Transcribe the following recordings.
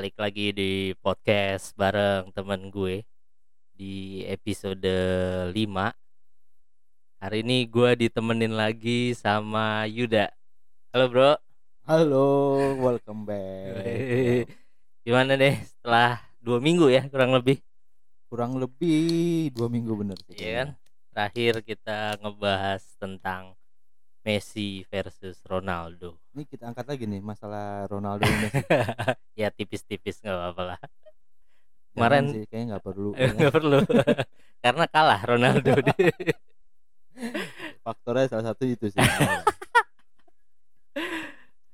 balik lagi di podcast bareng temen gue di episode 5 Hari ini gue ditemenin lagi sama Yuda. Halo bro. Halo, welcome back. Gimana deh setelah dua minggu ya kurang lebih? Kurang lebih dua minggu bener sih. Iya kan? Terakhir kita ngebahas tentang Messi versus Ronaldo. Ini kita angkat lagi nih masalah Ronaldo ini. Ya tipis-tipis nggak apa-apa lah. Kemarin sih kayaknya nggak perlu. nggak perlu. Karena kalah Ronaldo Faktornya salah satu itu sih.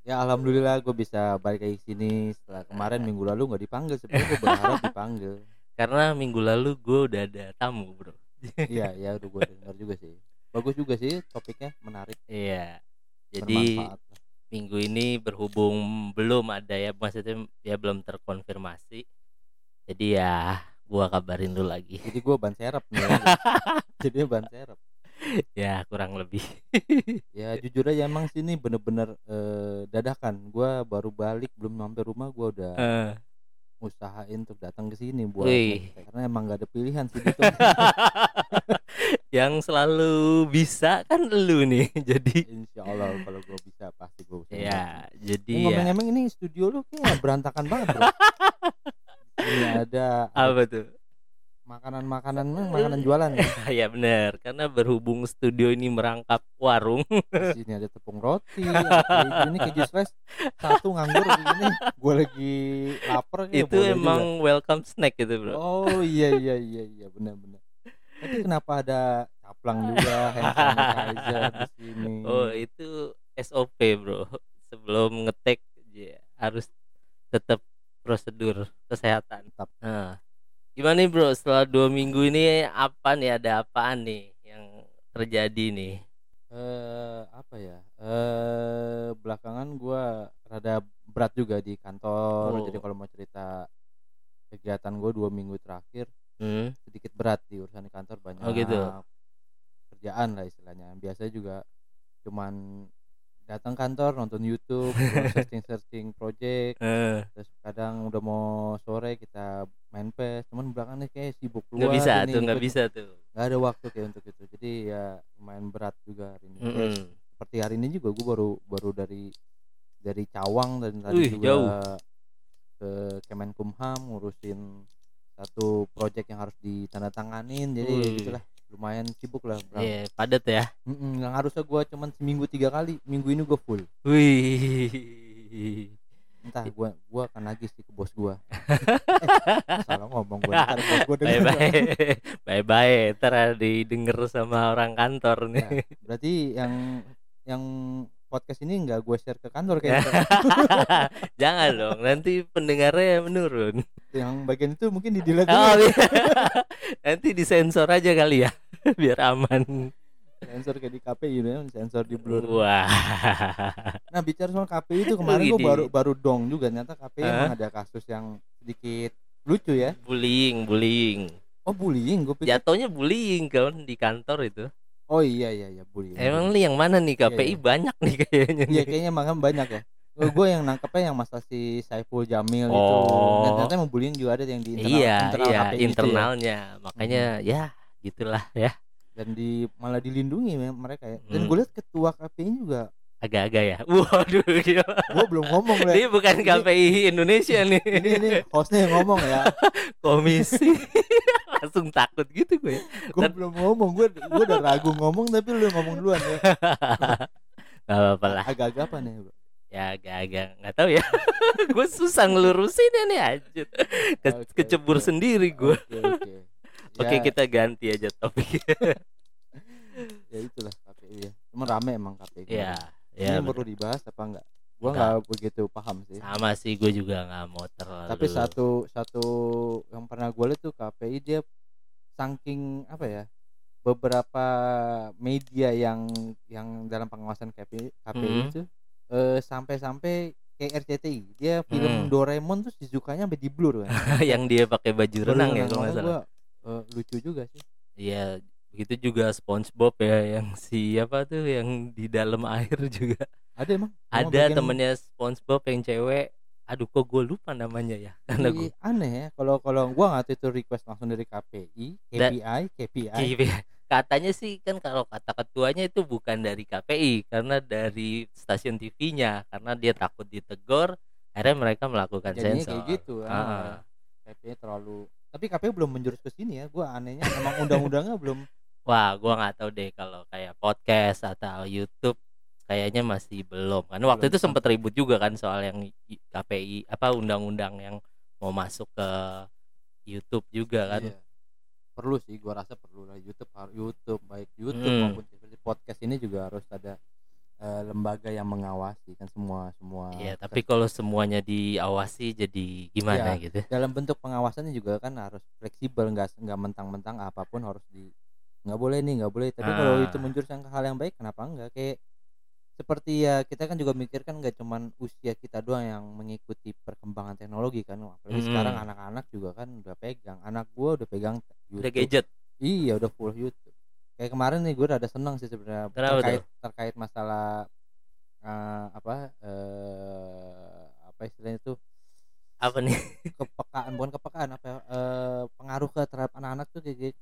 ya alhamdulillah gue bisa balik lagi sini. Setelah kemarin minggu lalu nggak dipanggil. Sebenarnya gue berharap dipanggil. Karena minggu lalu gue udah ada tamu bro. Iya ya udah gue dengar juga sih bagus juga sih topiknya menarik. Iya. Jadi bermanfaat minggu ini berhubung belum ada ya Maksudnya ya belum terkonfirmasi. Jadi ya gua kabarin dulu lagi. Jadi gue ban serep nih. Jadi ban serep. Ya kurang lebih. Ya jujur aja emang sini bener-bener eh, dadakan. Gua baru balik belum sampai rumah gua udah Eh, usahain untuk datang ke sini buat Wih. karena emang gak ada pilihan sih gitu Yang selalu bisa kan lu nih Jadi insya Allah kalau gua bisa pasti gua usahain ya jadi ya. Ngomong-ngomong ini studio lu kayak berantakan banget bro. Ini ada, apa tuh? Makanan-makanan makanan jualan. Ya. ya benar karena berhubung studio ini merangkap warung. Di sini ada tepung roti ada ini keju slice satu nganggur ini gue lagi lapar kayak itu emang juga. welcome snack gitu bro. Oh iya iya iya iya. Benar-benar. Tapi kenapa ada caplang juga hand sanitizer di sini? oh itu SOP bro sebelum ngetek ya, harus tetap prosedur kesehatan Tetap. nah, gimana nih bro setelah dua minggu ini apa nih ada apaan nih yang terjadi nih Eh apa ya? Eh belakangan gua rada berat juga di kantor. Oh. Jadi kalau mau cerita kegiatan gue dua minggu terakhir hmm? sedikit berat di urusan di kantor banyak Oh, gitu. kerjaan lah istilahnya. Biasanya juga cuman datang kantor nonton YouTube, searching searching project, Eh, terus kadang udah mau sore kita main PES cuman belakangan kayak sibuk nggak keluar bisa ini, tuh nggak ikut- bisa tuh nggak ada waktu kayak untuk itu jadi ya lumayan berat juga hari ini Terus Mm-mm. seperti hari ini juga gue baru baru dari dari Cawang dan tadi Wih, juga jauh. ke Kemenkumham ngurusin satu project yang harus ditandatanganin jadi Wih. gitulah lumayan sibuk lah. Iya, padat ya? Mm-mm, yang harusnya gue cuman seminggu tiga kali minggu ini gue full. Wih. Entah gue gua akan lagi sih ke bos gue eh, salah ngomong gue ntar bos gue bye bye bye bye ntar didengar sama orang kantor nih. Ya, berarti yang yang podcast ini nggak gue share ke kantor kayak jangan dong nanti pendengarnya menurun yang bagian itu mungkin di delete oh, dulu. iya. nanti disensor aja kali ya biar aman. Sensor kayak di KPI ya sensor di blur. Wah. Nah bicara soal KPI itu kemarin gue baru baru dong juga ternyata KPI Hah? emang ada kasus yang sedikit lucu ya. Bullying bullying. Oh bullying? Gue pikir jatuhnya bullying kan di kantor itu. Oh iya iya iya bullying. Emang nih yang mana nih? KPI Iya, banyak nih kayaknya iya kayaknya makan banyak ya gue yang nangkepnya yang masa si Saiful Jamil itu Oh. dan ternyata emang bullying juga ada yang di internal iya internal iya KPI itu ya. internalnya. Makanya ya gitulah ya. Dan di malah dilindungi me- mereka ya. Dan Hmm. gue lihat ketua KPI juga. Agak-agak ya? Waduh gila. gue belum ngomong ini ya bukan KPI Indonesia nih. Ini ini hostnya yang ngomong ya. Komisi. Langsung takut gitu gue gue belum ngomong. Gue gue udah ragu ngomong tapi lu ngomong duluan ya. Gak apa-apa lah. Agak-agak apa nih bro ya agak-agak nggak tahu ya. Gue susah ngelurusin ini aja Ke, Oke, kecebur sendiri gue oke oke. Oke Ya, kita ganti aja topik. Ya itulah KPI ya cuma rame emang KPI ya ini ya perlu dibahas apa enggak? Gue nggak begitu paham sih. Sama sih gue juga nggak mau terlalu tapi satu satu yang pernah gue lihat tuh KPI dia saking apa ya beberapa media yang yang dalam pengawasan KPI KPI Hmm. itu eh, sampai-sampai kayak RCTI dia film Hmm. Doraemon tuh sukanya sampai di blur kan yang dia pakai baju renang ya kalau nggak salah. gua, eh, lucu juga sih. Iya begitu juga SpongeBob ya yang siapa tuh yang di dalam air juga. Ada emang ada bagian- temennya SpongeBob yang cewek. Aduh kok gue lupa namanya ya karena gue aneh ya kalau kalau gua nggak itu request langsung dari KPI KPI KPI KPI. Katanya sih kan kalau kata ketuanya itu bukan dari KPI karena dari stasiun TV-nya karena dia takut ditegor akhirnya mereka melakukan jadinya sensor kayak gitu Ah. ah. KPI terlalu tapi KPI belum menjurus ke sini ya gua anehnya emang undang-undangnya belum wah gua nggak tahu deh kalau kayak podcast atau YouTube kayaknya masih belum kan waktu Belum itu sempat ribut juga kan soal yang KPI apa undang-undang yang mau masuk ke YouTube juga kan Iya. Perlu sih gua rasa perlu lah YouTube YouTube baik YouTube Hmm. maupun seperti podcast ini juga harus ada eh, lembaga yang mengawasi kan semua semua Iya, tapi kalau semuanya diawasi jadi gimana Iya. gitu. dalam bentuk pengawasannya juga kan harus fleksibel nggak nggak mentang-mentang apa pun harus di nggak boleh nih nggak boleh tapi kalau Ah. itu menjurus ke hal yang baik kenapa enggak kayak seperti ya kita kan juga mikir kan nggak cuman usia kita doang yang mengikuti perkembangan teknologi kan apalagi Mm-mm. sekarang anak-anak juga kan udah pegang anak gua udah pegang Udah YouTube gadget. iya udah full YouTube kayak kemarin nih gue ada seneng sih sebenarnya terkait terkait masalah eh, apa eh apa istilahnya tuh Apa nih? kepekaan bukan kepekaan apa eh, pengaruh ke terhadap anak-anak tuh kayak gitu.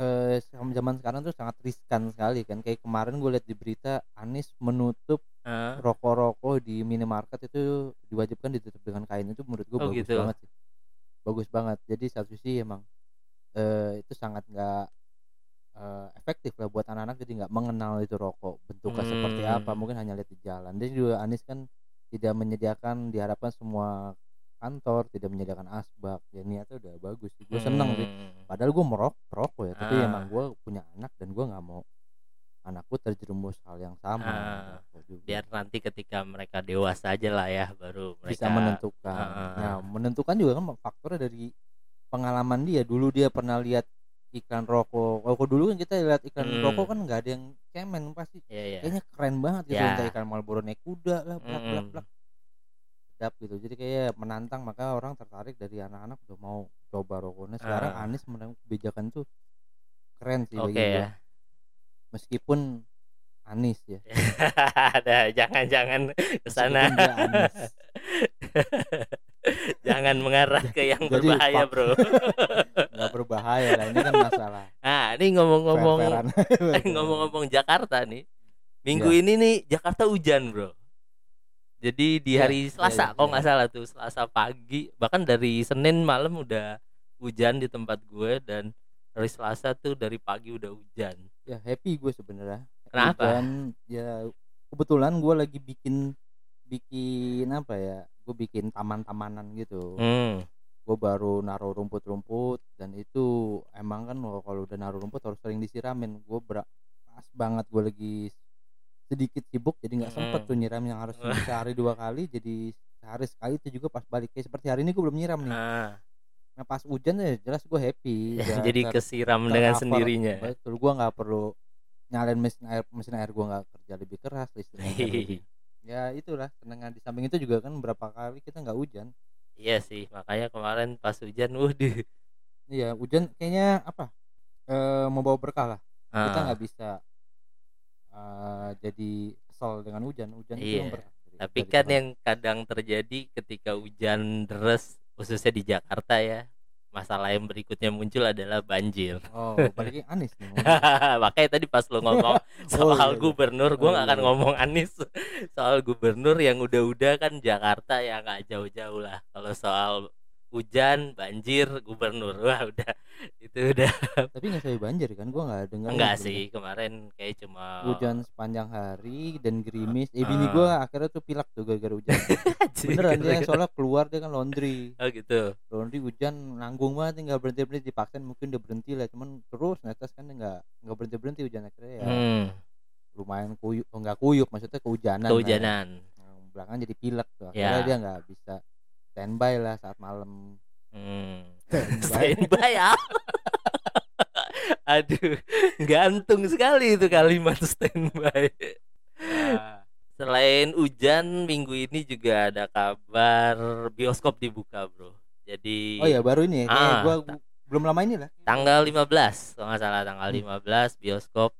Eh zaman sekarang tuh sangat riskan sekali kan kayak kemarin gue lihat di berita Anies menutup Hah? rokok-rokok di minimarket itu diwajibkan ditutup dengan kain itu menurut gue Oh, bagus gitu. banget sih bagus banget jadi satu sisi emang eh, itu sangat nggak eh, efektif lah buat anak-anak jadi nggak mengenal itu rokok bentuknya seperti Hmm. apa mungkin hanya lihat di jalan dan juga Anies kan tidak menyediakan diharapkan semua kantor tidak menyediakan asbak ya niatnya udah bagus sih gue seneng sih Hmm. padahal gue merok perokok ya tapi Ah. emang gue punya anak dan gue nggak mau anakku terjerumus hal yang sama Ah. rokok juga. Biar nanti ketika mereka dewasa aja lah ya baru mereka bisa menentukan. Ah. Nah, menentukan juga kan faktornya dari pengalaman dia. Dulu dia pernah lihat iklan rokok. Rokok dulu kan kita lihat iklan Hmm. rokok kan nggak ada yang cemen pasti. Iya, iya. Kayaknya keren banget gitu kayak iklan Marlboro naik kuda lah, blak blak Mm. blak. Sedap gitu. Jadi kayak menantang maka orang tertarik dari anak-anak udah mau coba rokoknya. Sekarang Ah. Anies menang kebijakan tuh keren sih bagi gua. ya. Meskipun Anies ya. Ada jangan-jangan ke sana. Jangan mengarah ke yang Jadi, berbahaya, Pak- Bro. nggak berbahaya lah ini kan masalah Nah, ini ngomong-ngomong ngomong-ngomong Jakarta nih. Minggu Iya. ini nih Jakarta hujan, Bro. Jadi di Iya, hari iya, Selasa, iya, kok nggak salah tuh, Selasa pagi, bahkan dari Senin malam udah hujan di tempat gue dan hari Selasa tuh dari pagi udah hujan. ya happy gue sebenarnya Kenapa? dan ya kebetulan gue lagi bikin bikin apa ya gue bikin taman-tamanan gitu Hmm. gue baru naruh rumput-rumput dan itu emang kan kalau kalau udah naruh rumput harus sering disiramin gue ber pas banget gue lagi sedikit sibuk jadi nggak sempet tuh nyiram yang harus sehari dua kali jadi sehari sekali itu juga pas balik kayak seperti hari ini gue belum nyiram nih. Ah, nah pas hujan ya jelas gue happy udah jadi ter- kesiram dengan tercover. sendirinya. betul gua nggak perlu nyalain mesin air mesin air gua nggak kerja lebih keras listriknya lebih- ya itulah senengan di samping itu juga kan berapa kali kita nggak hujan. Iya sih, makanya kemarin pas hujan, waduh. iya hujan kayaknya apa eh membawa berkah lah. Kita Ah, nggak bisa eh, jadi kesel dengan hujan hujan itu Iya, yang berkah dari- Tapi kan yang kadang terjadi ketika hujan deras, khususnya di Jakarta ya, masalah yang berikutnya muncul adalah banjir. oh balik Anies nih Makanya tadi pas lo ngomong soal iya, iya. gubernur, Oh, gua nggak iya, akan iya. ngomong Anies. Soal gubernur yang udah-udah kan Jakarta ya nggak jauh-jauh lah. Kalau soal hujan, banjir, gubernur, wah udah. Itu udah. Tapi nggak sampai banjir kan? Gua nggak dengar enggak sih kemarin kayak cuma hujan sepanjang hari dan gerimis. Eh bini Ah. gua akhirnya tuh pilek tuh gara-gara hujan. Beneran dia soalnya keluar dia kan laundry. Oh gitu. laundry hujan nanggung banget tinggal berhenti berhenti dipaksain mungkin udah berhenti lah cuman terus netes kan nggak nggak berhenti berhenti hujan. Akhirnya ya Hmm, lumayan kuyup oh, nggak kuyup maksudnya kehujanan ya. kehujanan. Nah, belakangan jadi pilek tuh. Akhirnya Ya. dia nggak bisa standby lah saat malam Hmm. standby Standby ya. Aduh, gantung sekali itu kalimat standby. Nah, Selain hujan, minggu ini juga ada kabar bioskop dibuka, Bro. Jadi oh ya baru ini ya Ah, gua belum lama ini lah tanggal 15, kalau nggak salah tanggal Hmm. 15 bioskop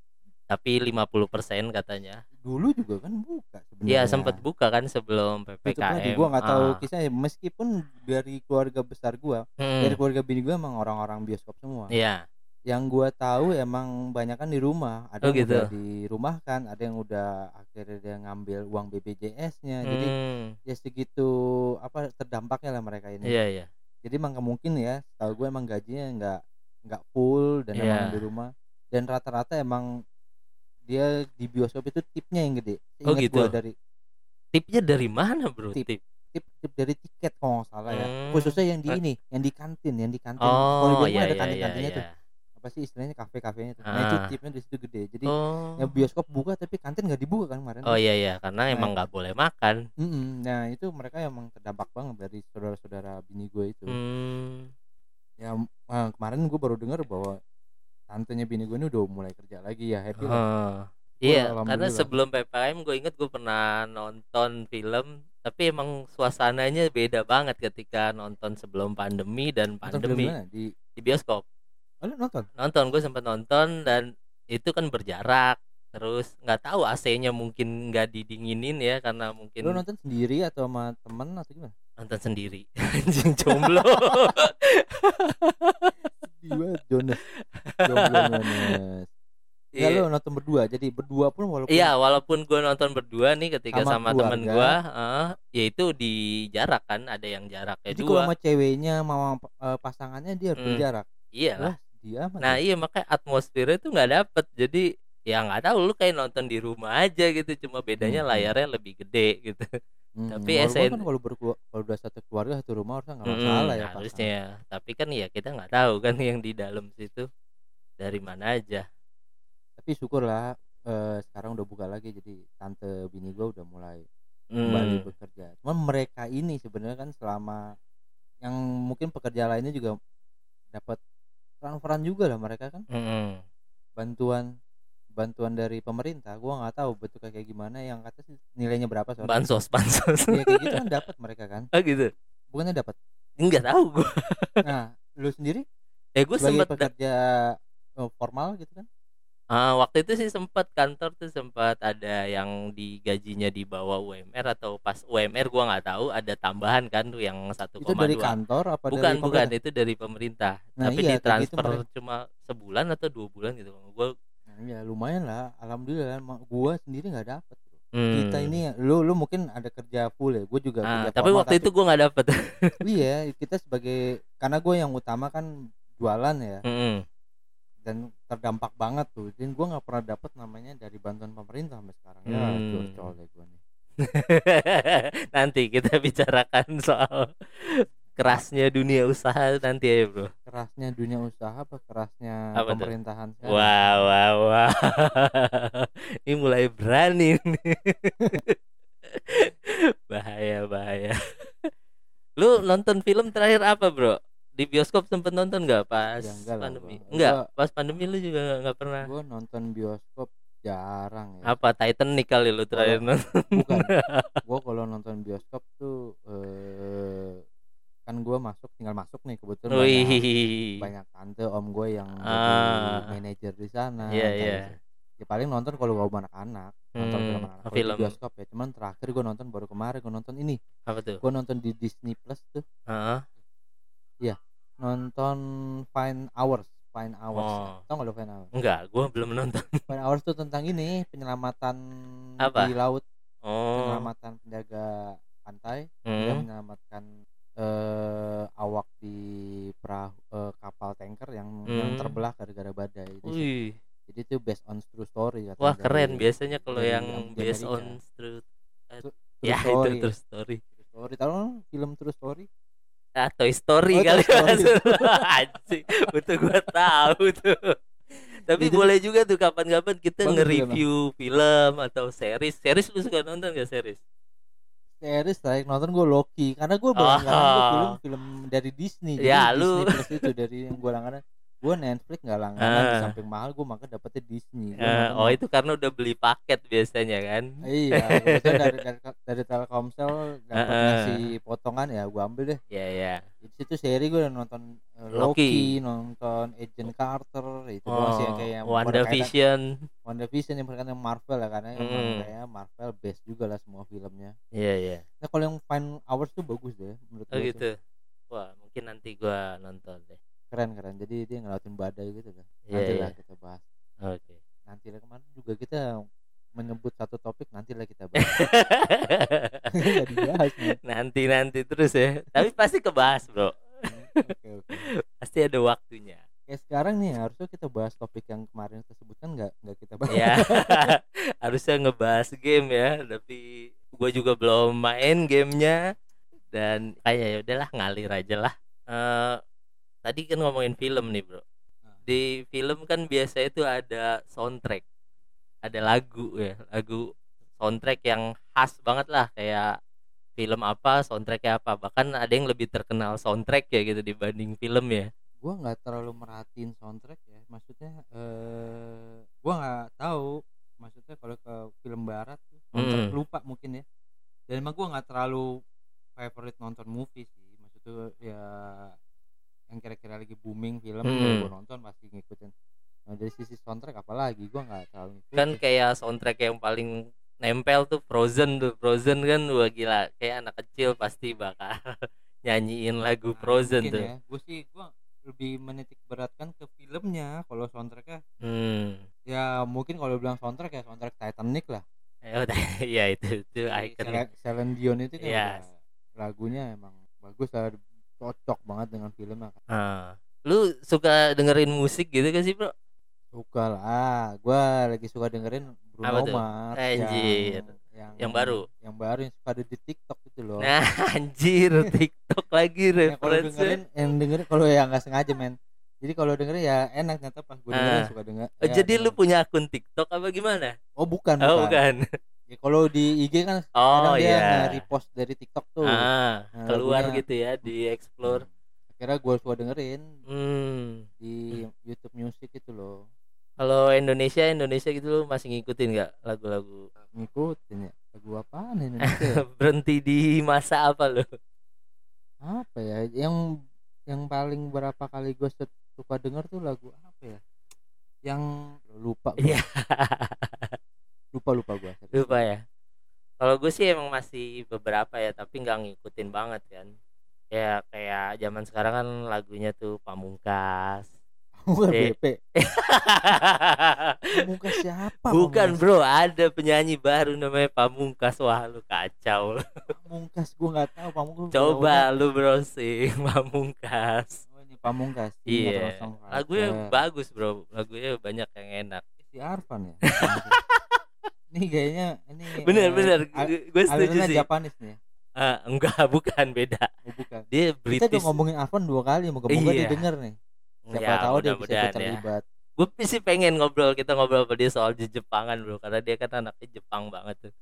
tapi 50% katanya. Dulu juga kan buka Iya sebenarnya. sempet buka kan sebelum. PPKM. Gua nggak tahu Ah. kisahnya meskipun dari keluarga besar gua, dari Mm, keluarga bini gua emang orang-orang bioskop semua. Iya. Yang gua tahu emang banyak kan di rumah, ada Oh, yang udah gitu. dirumahkan, ada yang udah akhirnya dia ngambil uang BPJS-nya. Jadi Hmm, ya segitu apa terdampaknya lah mereka ini. Iya iya. Jadi emang mungkin ya, tahu gue emang gajinya nggak nggak full dan emang Iya. di rumah dan rata-rata emang dia di bioskop itu tipnya yang gede. Oh, Seingat gitu. gua dari Tipnya dari mana bro? Tip. Tip. tip tip dari tiket kalau nggak salah ya. Hmm. Khususnya yang di ini, yang di kantin, yang di kantin. Kalau Oh rumah iya ada iya iya kantin-kantinnya tuh. iya. Apa sih istilahnya kafe-kafenya tuh. Nah, itu Ah. tipnya di situ gede. Jadi Oh. ya bioskop buka tapi kantin nggak dibuka kan kemarin. Oh iya iya karena Nah, emang nggak boleh makan. Mm-mm. Nah, itu mereka emang terdampak banget dari saudara-saudara bini gue itu. Hmm. ya eh, kemarin gue baru dengar bahwa tantenya bini gue ini udah mulai kerja lagi ya happy lah. Oh. Iya, karena sebelum PPKM gue inget gue pernah nonton film, tapi emang suasananya beda banget ketika nonton sebelum pandemi dan pandemi. di di bioskop. oh, lu nonton? Nonton gue sempat nonton dan itu kan berjarak, terus nggak tahu AC-nya mungkin nggak didinginin ya karena mungkin lu nonton sendiri atau sama temen atau gimana? Nonton sendiri, anjing jomblo. banget Jonas jomblo Jonas ya Iya. lu nonton berdua jadi berdua pun walaupun Iya, walaupun gue nonton berdua nih ketika Sama sama, temen gue, eh, ya itu di jarak kan, ada yang jaraknya jadi kalau dua. sama ceweknya sama eh, pasangannya dia harus Hmm. berjarak Iya lah. dia Nah iya makanya atmosfernya tuh nggak dapet. Jadi ya nggak tahu lu kayak nonton di rumah aja gitu. Cuma bedanya Hmm. layarnya lebih gede gitu. tapi walaupun SN kan kalau berkelu- kalau udah satu keluarga satu rumah harusnya nggak Mm-mm, masalah ya pasangan. harusnya. Tapi kan ya kita nggak tahu kan yang di dalam situ dari mana aja. tapi syukurlah eh, sekarang udah buka lagi jadi tante bini gue udah mulai kembali Hmm. bekerja. Cuman mereka ini sebenarnya kan selama yang mungkin pekerja lainnya juga dapat peran-peran juga lah mereka kan Mm-mm. bantuan bantuan dari pemerintah. Gua nggak tahu bentuknya kayak gimana yang kata sih nilainya berapa soalnya. Bansos bansos. Iya kayak gitu kan dapat mereka kan. oh gitu. Bukannya dapat. Nggak tahu gue. Nah, lu sendiri Eh sempet da- pekerja eh, formal gitu kan? Ah, waktu itu sih sempat kantor tuh sempat ada yang digajinya di bawah UMR atau pas UMR gua nggak tahu ada tambahan kan tuh yang 1,2 Itu dari kantor apa bukan dari bukan itu dari pemerintah Nah, tapi iya, gitu ditransfer mereka. cuma sebulan atau dua bulan gitu gua Iya lumayan lah. Alhamdulillah gua sendiri nggak dapet. hmm. Kita ini lu lu mungkin ada kerja full ya. Gue juga Ah, kerja tapi waktu itu gua nggak dapet iya kita sebagai karena gue yang utama kan jualan ya Mm-mm. dan terdampak banget tuh dan gue nggak pernah dapet namanya dari bantuan pemerintah sampai sekarang ya Hmm. curcol deh gue nih nanti kita bicarakan soal kerasnya dunia usaha nanti ya bro kerasnya dunia usaha apa kerasnya Apa pemerintahan sekarang Wah, wah, wah. Ini mulai berani nih. bahaya, bahaya. Lu nonton film terakhir apa, Bro? Di bioskop sempet nonton nggak pas Ya, enggak lah, pandemi? gua. Enggak, Gua- pas pandemi lu juga nggak- pernah. gue nonton bioskop jarang ya Apa Titanic kali lu terakhir nonton? bukan gue kalau nonton bioskop tuh eh, kan gue masuk tinggal masuk nih kebetulan banyak, Wih. banyak tante om gue yang Ah. jadi manajer di sana Iya, entah iya. itu. ya paling nonton kalau gue anak-anak nonton Hmm, film anak Kalau di film. bioskop ya cuman terakhir gue nonton baru kemarin gue nonton ini Apa tuh? gue nonton di Disney Plus tuh Heeh. nonton Fine Hours Fine Hours Oh. tau gak lo Fine Hours Enggak, gua belum nonton. Fine Hours tuh tentang ini penyelamatan Apa? di laut Oh. penyelamatan penjaga pantai dia Hmm. menyelamatkan eh, awak di perahu eh, kapal tanker yang yang Hmm. terbelah gara-gara badai itu sih. Wih. jadi itu based on true story katanya Wah, dari keren. Biasanya kalau dari yang di based Amerika. on true True ya story. itu true story. True story tahu lo film true story Ah, Toy Story Oh, kali Toy Story. Anjing, betul gua tahu tuh. Tapi Itu- boleh juga tuh kapan-kapan kita Bagus nge-review film atau series. Series lu suka nonton gak series? Series terakhir nonton gue Loki karena gue Oh. langganan gua film film dari Disney Ya, jadi lu. Disney Plus itu dari yang gue langganan gue Netflix nggak langganan di Ah. samping mahal gue maka dapetnya Disney Gua Eh, oh itu karena udah beli paket biasanya kan? Iya biasanya dari dari dari Telkomsel dapat Heeh. ngasih potongan ya gue ambil deh. Ya ya di situ seri gue udah nonton uh, Loki. Loki, nonton Agent Carter itu doang sih yang kayak Oh, WandaVision WandaVision yang berkaitan Marvel ya karena Mm. kayak Marvel base juga lah semua filmnya. Iya iya. Nah kalau yang Fine Hours tuh bagus deh menurut oh gue gitu. Wah mungkin nanti gua nonton deh keren keren. Jadi dia ngelautin badai gitu lah Iya, nanti lah kita bahas. Oke. Nanti lah kemarin juga kita menyebut satu topik nanti lah kita bahas. Dibahas nanti nanti terus ya. Tapi pasti kebahas bro. Oke oke. Pasti ada waktunya. Kayak sekarang nih harusnya kita bahas topik yang kemarin kita sebutkan nggak nggak kita bahas? Ya harusnya ngebahas game ya tapi gue juga belum main gamenya. Dan kayak ya udahlah ngalir aja lah. Eh, tadi kan ngomongin film nih bro. Nah. di film kan biasa itu ada soundtrack. Ada lagu ya lagu soundtrack yang khas banget lah kayak film apa soundtracknya apa. Bahkan ada yang lebih terkenal soundtrack ya gitu dibanding film ya. Gua nggak terlalu merhatiin soundtrack ya. Maksudnya eh gua nggak tahu. Maksudnya kalau ke film barat tuh Mm. lupa mungkin ya. Dan emang gua nggak terlalu favorite nonton movie sih. Maksudnya ya yang kira-kira lagi booming film Mm. gua nonton pasti ngikutin. Nah dari sisi soundtrack apalagi gua nggak terlalu ngikutin. Kan kayak soundtrack yang paling nempel tuh Frozen tuh. Frozen kan wah gila. Kayak anak kecil pasti bakal nyanyiin lagu Nah, Frozen tuh. ya. Gua sih gua lebih menitik beratkan ke filmnya kalau soundtracknya. Hmm. Ya mungkin kalau bilang soundtrack ya soundtrack Titanic lah. Ya udah ya itu itu Cele- Celine Dion itu kan udah lagunya emang bagus lah cocok banget dengan filmnya kan. Ah. lu suka dengerin musik gitu kan sih bro suka lah gua lagi suka dengerin Bruno Apa tuh? Mars Anjir. yang, Yang baru? yang baru yang suka ada di TikTok itu loh nah anjir TikTok lagi Ya, kalau referensi dengerin yang dengerin kalau ya nggak sengaja men jadi kalau dengerin ya enak ternyata pas gue dengerin Ah. suka denger oh, ya, jadi lu denger. punya akun TikTok apa gimana oh bukan oh bukan, bukan Ya, kalau di IG kan oh kadang dia iya. nge-repost dari TikTok tuh. Ah Nah, keluar lagunya- gitu ya di explore akhirnya gue suka dengerin hmm. di YouTube Music itu loh. Kalau Indonesia Indonesia gitu lu masih ngikutin nggak lagu-lagu? Ngikutin ya? Lagu apaan Indonesia ya? berhenti di masa apa lo? apa ya? Yang yang paling berapa kali gue suka denger tuh lagu apa ya? Yang lupa gua. Iya lupa lupa gue lupa ya. Kalau gue sih emang masih beberapa ya tapi nggak ngikutin banget kan. Ya kayak zaman sekarang kan lagunya tuh Pamungkas. bukan Eh. BP muka siapa Bukan bro, ada penyanyi baru namanya Pamungkas. Wah lu kacau. pamungkas gue nggak tahu pamungkas Coba lu browsing Pamungkas. oh, ini pamungkas Iya. Lagunya bagus bro. Lagunya banyak yang enak. si Arfan ya ini kayaknya ini Bener eh, bener. Gue setuju sih. Japanis nih ya? Ah, enggak, bukan beda. oh, bukan Dia kita British. udah ngomongin Arfan dua kali moga-moga Iya. didengar nih siapa Ya, tahu dia bisa ikut terlibat Gue sih pengen ngobrol kita ngobrol sama dia soal Jepangan bro, karena dia kan anaknya Jepang banget tuh.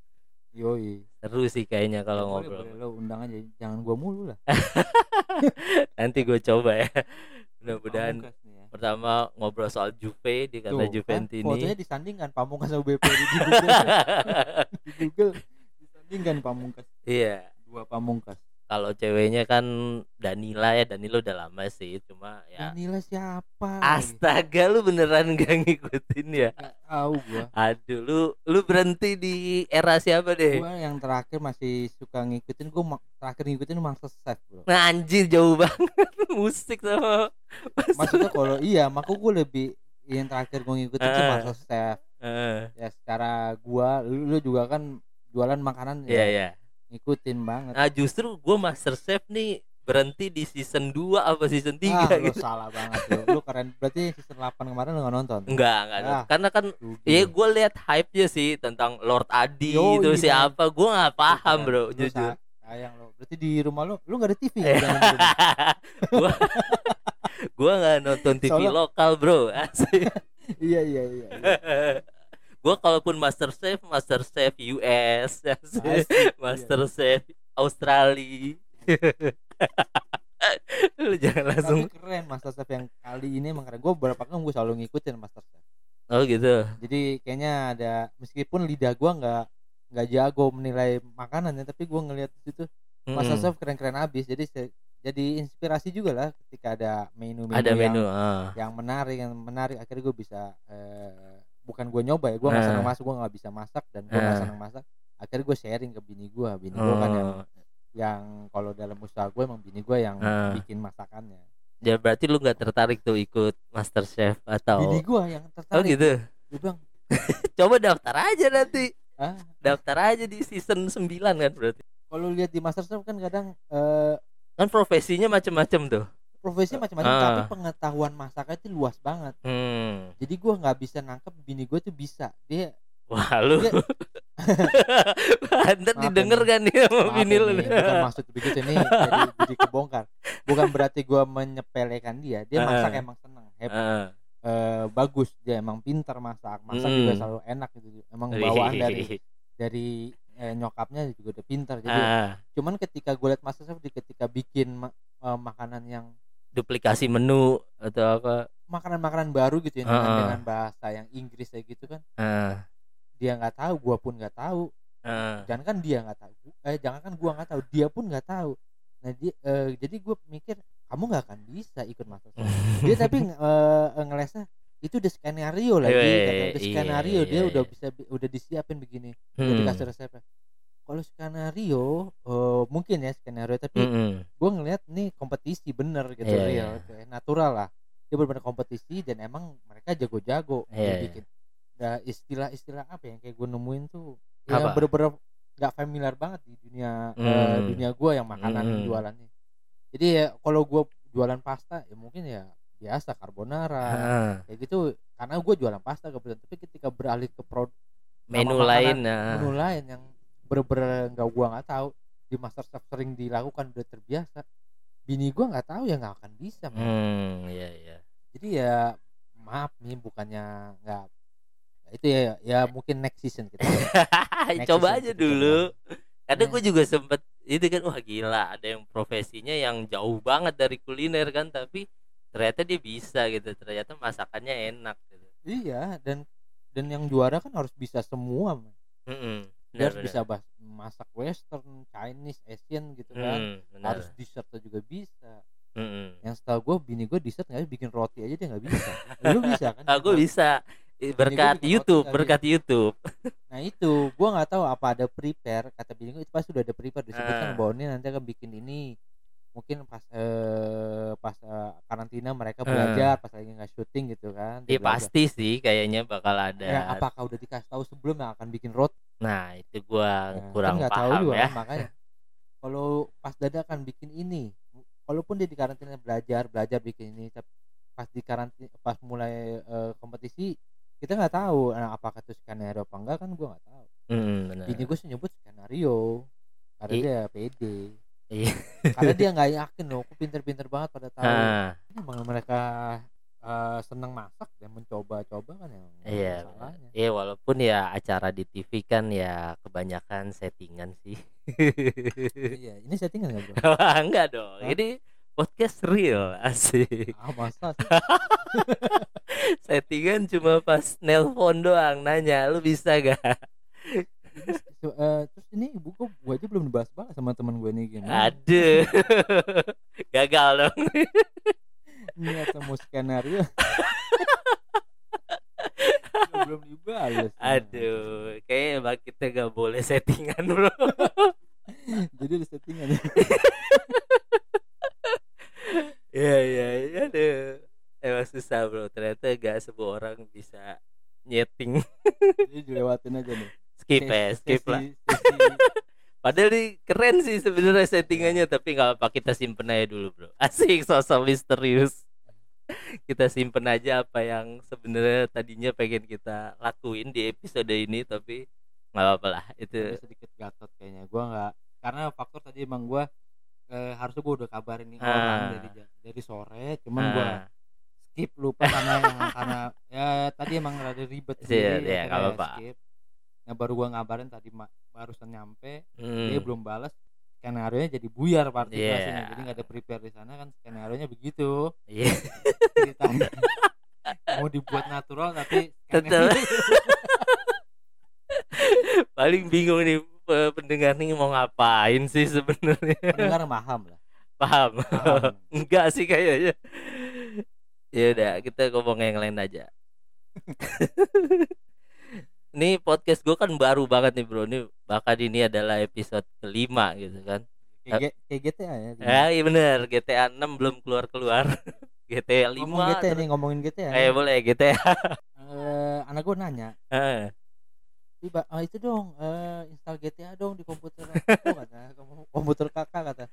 yoi Seru sih kayaknya kalau Ya, boleh, ngobrol. boleh, lo undang aja jangan gua mulu lah Nanti gue coba ya. Mudah-mudahan ya. Pertama ngobrol soal Juve di kata Tuh, kan, Juventini. fotonya disandingkan Pamungkas sama BP di Google di Google disandingkan Pamungkas iya. dua Pamungkas Kalau ceweknya kan Danila ya, Danila udah lama sih, cuma ya. Danila siapa Astaga, lu beneran gak ngikutin ya? Nggak tahu gua Aduh, lu lu berhenti di era siapa deh? gua yang terakhir masih suka ngikutin gua terakhir ngikutin Master Chef bro Nah, anjir jauh banget musik sama maksudnya kalau iya maka gua lebih yang terakhir gua ngikutin sih Ah. Master Chef Eh, ya secara gua lu, lu juga kan jualan makanan Iya, ya iya. ngikutin banget Nah, justru gua Master Chef nih berhenti di season 2 apa season 3 ah, lu gitu. salah banget lu. lu keren berarti season 8 kemarin lu gak nonton Enggak, enggak. Ah. Karena kan Rugi ya gue lihat hype-nya sih tentang Lord Adi Yoi, itu man. siapa. Gua nggak paham, Bro, jujur. sayang lo berarti di rumah lu lu gak ada TV Eh. gua gua nggak nonton TV Soalnya- lokal, Bro. Asik. iya iya iya, iya. gua kalaupun Master Chef, Master Chef US, iya. Master Chef Australia. lu jangan langsung tapi keren Masterchef yang kali ini emang keren gue beberapa kali gue selalu ngikutin Masterchef oh gitu jadi kayaknya ada meskipun lidah gue nggak nggak jago menilai makanannya tapi gue ngeliat di situ Mm-mm. Masterchef keren-keren abis jadi jadi inspirasi juga lah ketika ada menu-menu ada yang, menu ah. yang menarik yang menarik akhirnya gue bisa eh, bukan gue nyoba ya gue nggak Ah. senang masak gue nggak bisa masak dan gue nggak Ah. senang masak akhirnya gue sharing ke bini gue bini gue kan yang Oh. yang kalau dalam usaha gue emang bini gue yang Ah. bikin masakannya ya berarti lu nggak tertarik tuh ikut master chef atau bini gue yang oh tertarik gitu gue bilang coba daftar aja nanti ah daftar aja di season 9 kan berarti kalau lihat di Masterchef kan kadang eh, kan profesinya macem-macem tuh. Profesinya macam-macam Ah. tapi pengetahuan masaknya itu luas banget. Hmm. jadi gue nggak bisa nangkep bini gue tuh bisa. Dia wah lu Dia- ntar didengar kan nih sama bini lu bukan maksud begitu nih jadi, jadi kebongkar. Bukan berarti gue menyepelekan dia. Dia masak Ah. emang seneng hebat. Ah. Eh, bagus. Dia emang pintar masak. Masak juga Mm. selalu enak gitu. Emang bawaan dari dari eh, nyokapnya juga udah pintar. Jadi ah, cuman ketika gue liat masterchef di ketika bikin ma- eh, makanan yang duplikasi menu atau apa? Makanan-makanan baru gitu ya dengan, Ah. dengan bahasa yang Inggris kayak gitu kan. Ah, dia nggak tahu gua pun nggak tahu. Ah. jangan kan dia nggak tahu eh jangan kan gua nggak tahu dia pun nggak tahu. Nah dia eh, jadi gue mikir kamu nggak akan bisa ikut masterchef dia tapi eh, ngelesnya itu udah skenario lagi Iya, kata udah iya, skenario dia iya, udah iya. bisa udah disiapin begini udah Hmm. dikasih resepnya kalau skenario eh, mungkin ya skenario tapi Mm-mm. gue ngeliat nih kompetisi bener gitu Iya, real natural lah dia benar-benar kompetisi dan emang mereka jago-jago dia iya. bikin nah, istilah-istilah apa yang kayak gue nemuin tuh yang Apa? bener-bener nggak familiar banget di dunia eh, Hmm. dunia gue yang makanan Hmm. jualannya jadi ya kalau gue jualan pasta ya mungkin ya biasa carbonara Ah, kayak gitu karena gue jualan pasta kebetulan tapi ketika beralih ke produk menu lain ah. menu lain yang bener-bener nggak gua nggak tahu di masterchef sering dilakukan udah terbiasa bini gua nggak tahu ya nggak akan bisa hmm iya iya. Jadi ya maaf nih bukannya nggak ya itu ya ya mungkin next season kita. Next coba season aja kita dulu. kadang Nah. gue juga sempet itu kan wah gila ada yang profesinya yang jauh banget dari kuliner kan tapi ternyata dia bisa gitu ternyata masakannya enak gitu iya dan dan yang juara kan harus bisa semua dia Benar, harus benar. bisa masak western Chinese Asian gitu kan Hmm, benar. harus dessertnya juga bisa Mm-mm. yang setahu gue bini gue dessert nggak bikin roti aja dia nggak bisa lu bisa kan gue bisa berkat YouTube berkat YouTube Nah itu, gua nggak tahu apa ada prepare. Kata bini gua itu pasti udah ada prepare disebutkan bahwa ini nanti akan bikin ini. Mungkin pas eh, pas eh, karantina mereka belajar, pas lagi nggak syuting gitu kan. dia Iya belajar. pasti sih kayaknya bakal ada Ya, apakah udah dikasih tahu sebelum yang akan bikin roti? nah itu gua Nah, kurang kan nggak tahu paham juga ya kan, makanya. Kalau pas dadakan bikin ini, walaupun dia di karantina belajar, belajar bikin ini, tapi pas di karantina, pas mulai eh, kompetisi kita nggak tahu nah, apakah itu skenario apa enggak kan gua nggak tau Mm, benar bini gue nyebut skenario karena I- dia pede Iya. karena dia nggak yakin loh aku pinter-pinter banget pada tahu Ah, emang mereka eh, senang masak dan mencoba-coba kan yang iya masalahnya Iya walaupun ya acara di TV kan ya kebanyakan settingan sih. iya ini settingan nggak bro enggak dong. Hah? Ini podcast real asik. ah masa sih? settingan cuma pas nelpon doang nanya lu bisa gak? So, eh, terus ini buku gue aja belum dibahas banget sama teman gue nih gini Aduh. Gagal dong. niat sama skenario belum dibahas Aduh, kayaknya emang kita gak boleh settingan bro. jadi ada settingan Iya iya iya aduh. Emang susah bro. Ternyata gak semua orang bisa nyeting. jadi dilewatin aja nih Skip ya, skip lah. Padahal nih keren sih sebenarnya settingannya tapi nggak apa kita simpen aja dulu bro. Asik sosok misterius. Kita simpen aja apa yang sebenarnya tadinya pengen kita lakuin di episode ini tapi nggak apa-apa lah Tapi itu. sedikit gatot kayaknya gua nggak karena faktor tadi emang gua eh, harusnya gua udah kabarin nih Ah. orang dari dari sore cuman gua Nah, skip lupa karena karena ya tadi emang rada ribet Iya, sendiri, iya, akhirnya nggak apa-apa. Nah baru gua ngabarin tadi ma- barusan nyampe hmm, dia belum balas skenario nya jadi buyar partisipasinya Iya. jadi nggak ada prepare di sana kan skenario nya begitu Iya. ceritanya mau dibuat natural tapi skenario- Paling bingung nih pe- pendengar nih mau ngapain sih sebenarnya. pendengar paham lah Paham? paham Enggak sih kayaknya. Ya udah, kita ngomong yang lain aja. Ini podcast gue kan baru banget nih bro. Ini bahkan ini adalah episode kelima gitu kan. kayak, GTA ya Ya iya bener, GTA 6 belum keluar-keluar. GTA 5 ngomong GTA terus- nih ngomongin GTA Eh boleh GTA. Eh, anak gue nanya Heeh. tiba ah, itu dong eh, install GTA dong di komputer aku kata "Kamu- komputer kakak kata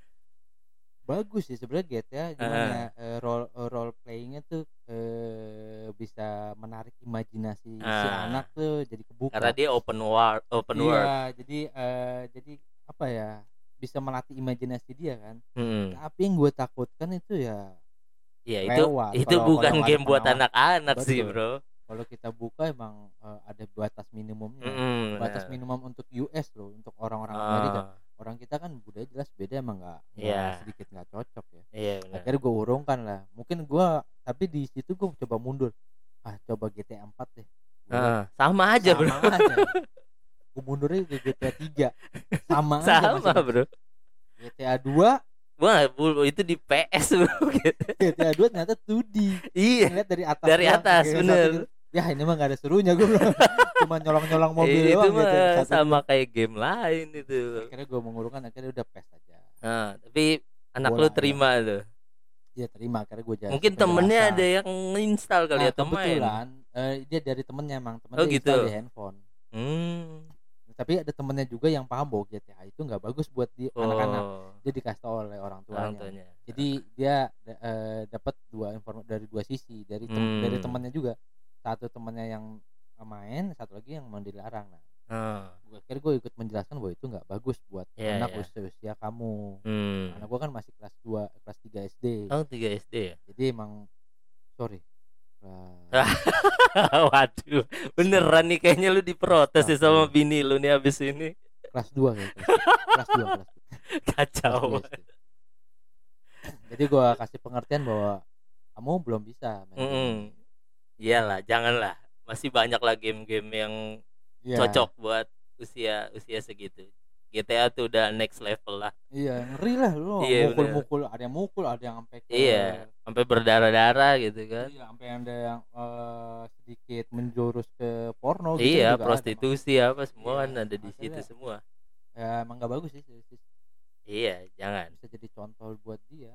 bagus sih sebenarnya GTA cuman Ah. ya eh, role eh, role playingnya tuh eh, bisa menarik imajinasi si Ah. anak tuh jadi kebuka Karena dia open world, open iya world. jadi eh, jadi apa ya bisa melatih imajinasi dia kan Hmm. tapi yang gue takutkan itu ya Iya itu lewat. itu Kalau- bukan kalau ada game buat anak-anak sih bro. kalau kita buka emang eh, ada batas minimumnya Mm-mm, batas benar. minimum untuk US loh untuk orang-orang Amerika Ah, orang kita kan budaya jelas beda emang nggak Iya. sedikit nggak cocok ya Iya benar. akhirnya gue urungkan lah mungkin gue tapi di situ gue coba mundur ah coba GTA 4 deh Gua Ah, sama aja bro. sama aja gue mundurnya ke GTA 3 sama, aja Sama masih- bro. GTA 2 Wah itu di PS bro. GTA 2 ternyata 2D Iya. ngeliat dari atas Dari atas, bener. Gitu. ya ini mah gak ada serunya gue cuma nyolong-nyolong mobil itu doang satu. sama kayak game lain itu. akhirnya gue mengurungkan akhirnya udah PES aja Nah, tapi anak Bola lu terima tuh. ya terima akhirnya gue jadi Mungkin temennya ada yang install kali nah, atau main. kebetulan eh, dia dari temennya emang temennya Oh, gitu. di handphone Hmm. tapi ada temennya juga yang paham bahwa GTA itu nggak bagus buat di anak-anak Oh, dia dikasih tahu oleh orang orang tuanya tuanya. jadi dia da- eh, dapat dua informasi dari dua sisi dari tem- Hmm. dari temannya juga satu temannya yang main satu lagi yang mau dilarang nah Ah, gue akhirnya gue ikut menjelaskan bahwa itu nggak bagus buat Iya, anak iya. usia usia kamu Hmm. anak gue kan masih kelas 2 kelas 3 SD Oh 3 SD ya? jadi emang sorry. Kelas- Waduh, beneran nih kayaknya lu diprotes ya sama bini lu nih abis ini kelas 2 kayak kelas 2 kelas 2 kacau. jadi gue kasih pengertian bahwa kamu belum bisa main game Mm-mm. Iyalah, janganlah. Masih banyak lah game-game yang Iya, cocok buat usia usia segitu. GTA tuh udah next level lah. iya ngeri lah lu Iya, mukul bener. mukul ada yang mukul ada yang sampai ke Iya, sampai berdarah-darah gitu kan. iya sampai ada yang eh, sedikit menjurus ke porno gitu Iya, juga ada, prostitusi apa semua Iya, kan ada di situ semua. Ya emang gak bagus sih. Iya, jangan. bisa jadi contoh buat dia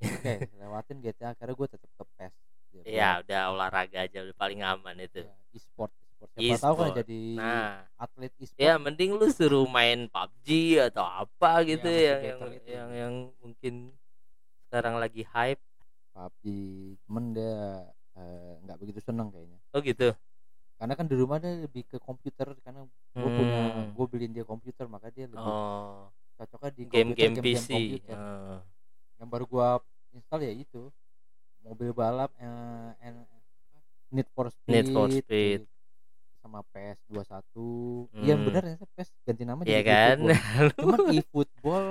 oke lewatin GTA karena gue tetap ke PES Dia Iya, udah olahraga aja udah paling aman itu. ya, e-sport e-sport siapa tahu kan jadi Nah, atlet e-sport ya mending lu suruh main PUBG atau apa gitu masih yang yang better itu. yang yang mungkin sekarang lagi hype. PUBG cuman dia eh, nggak begitu seneng kayaknya Oh gitu. karena kan di rumah dia lebih ke komputer karena gue punya Hmm. gue beliin dia komputer maka dia lebih Oh, cocoknya di game-game PC. komputer. Oh. yang baru gua install ya itu mobil balap eh, en- Need for Speed, Need for Speed. gitu. sama PS 21 iya Hmm. bener ya PS ganti nama Iya jadi kan? eFootball. cuman eFootball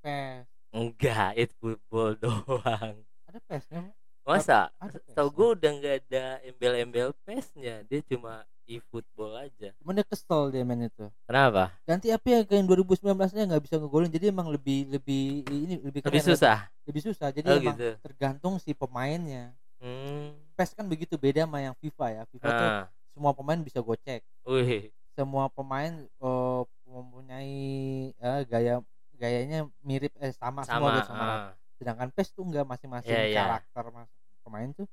PS Enggak, itu football doang. ada PS-nya? Masa? PS Tau gue udah nggak ada embel-embel PES-nya. Dia cuma e-football aja. cuman dia kesel dia main itu Kenapa? ganti apa ya kayak yang 2019 nya nggak bisa ngegolin jadi emang lebih lebih ini lebih Lebih keren, susah. lebih susah jadi Oh emang gitu. tergantung si pemainnya Hmm. PES kan begitu beda sama yang FIFA ya FIFA tuh Ah. semua pemain bisa gocek Wih. semua pemain eh, mempunyai eh, gaya gayanya mirip eh sama, semua Sama. gitu, sama ah. sedangkan PES tuh enggak masing-masing Iya, iya. karakter mas- pemain tuh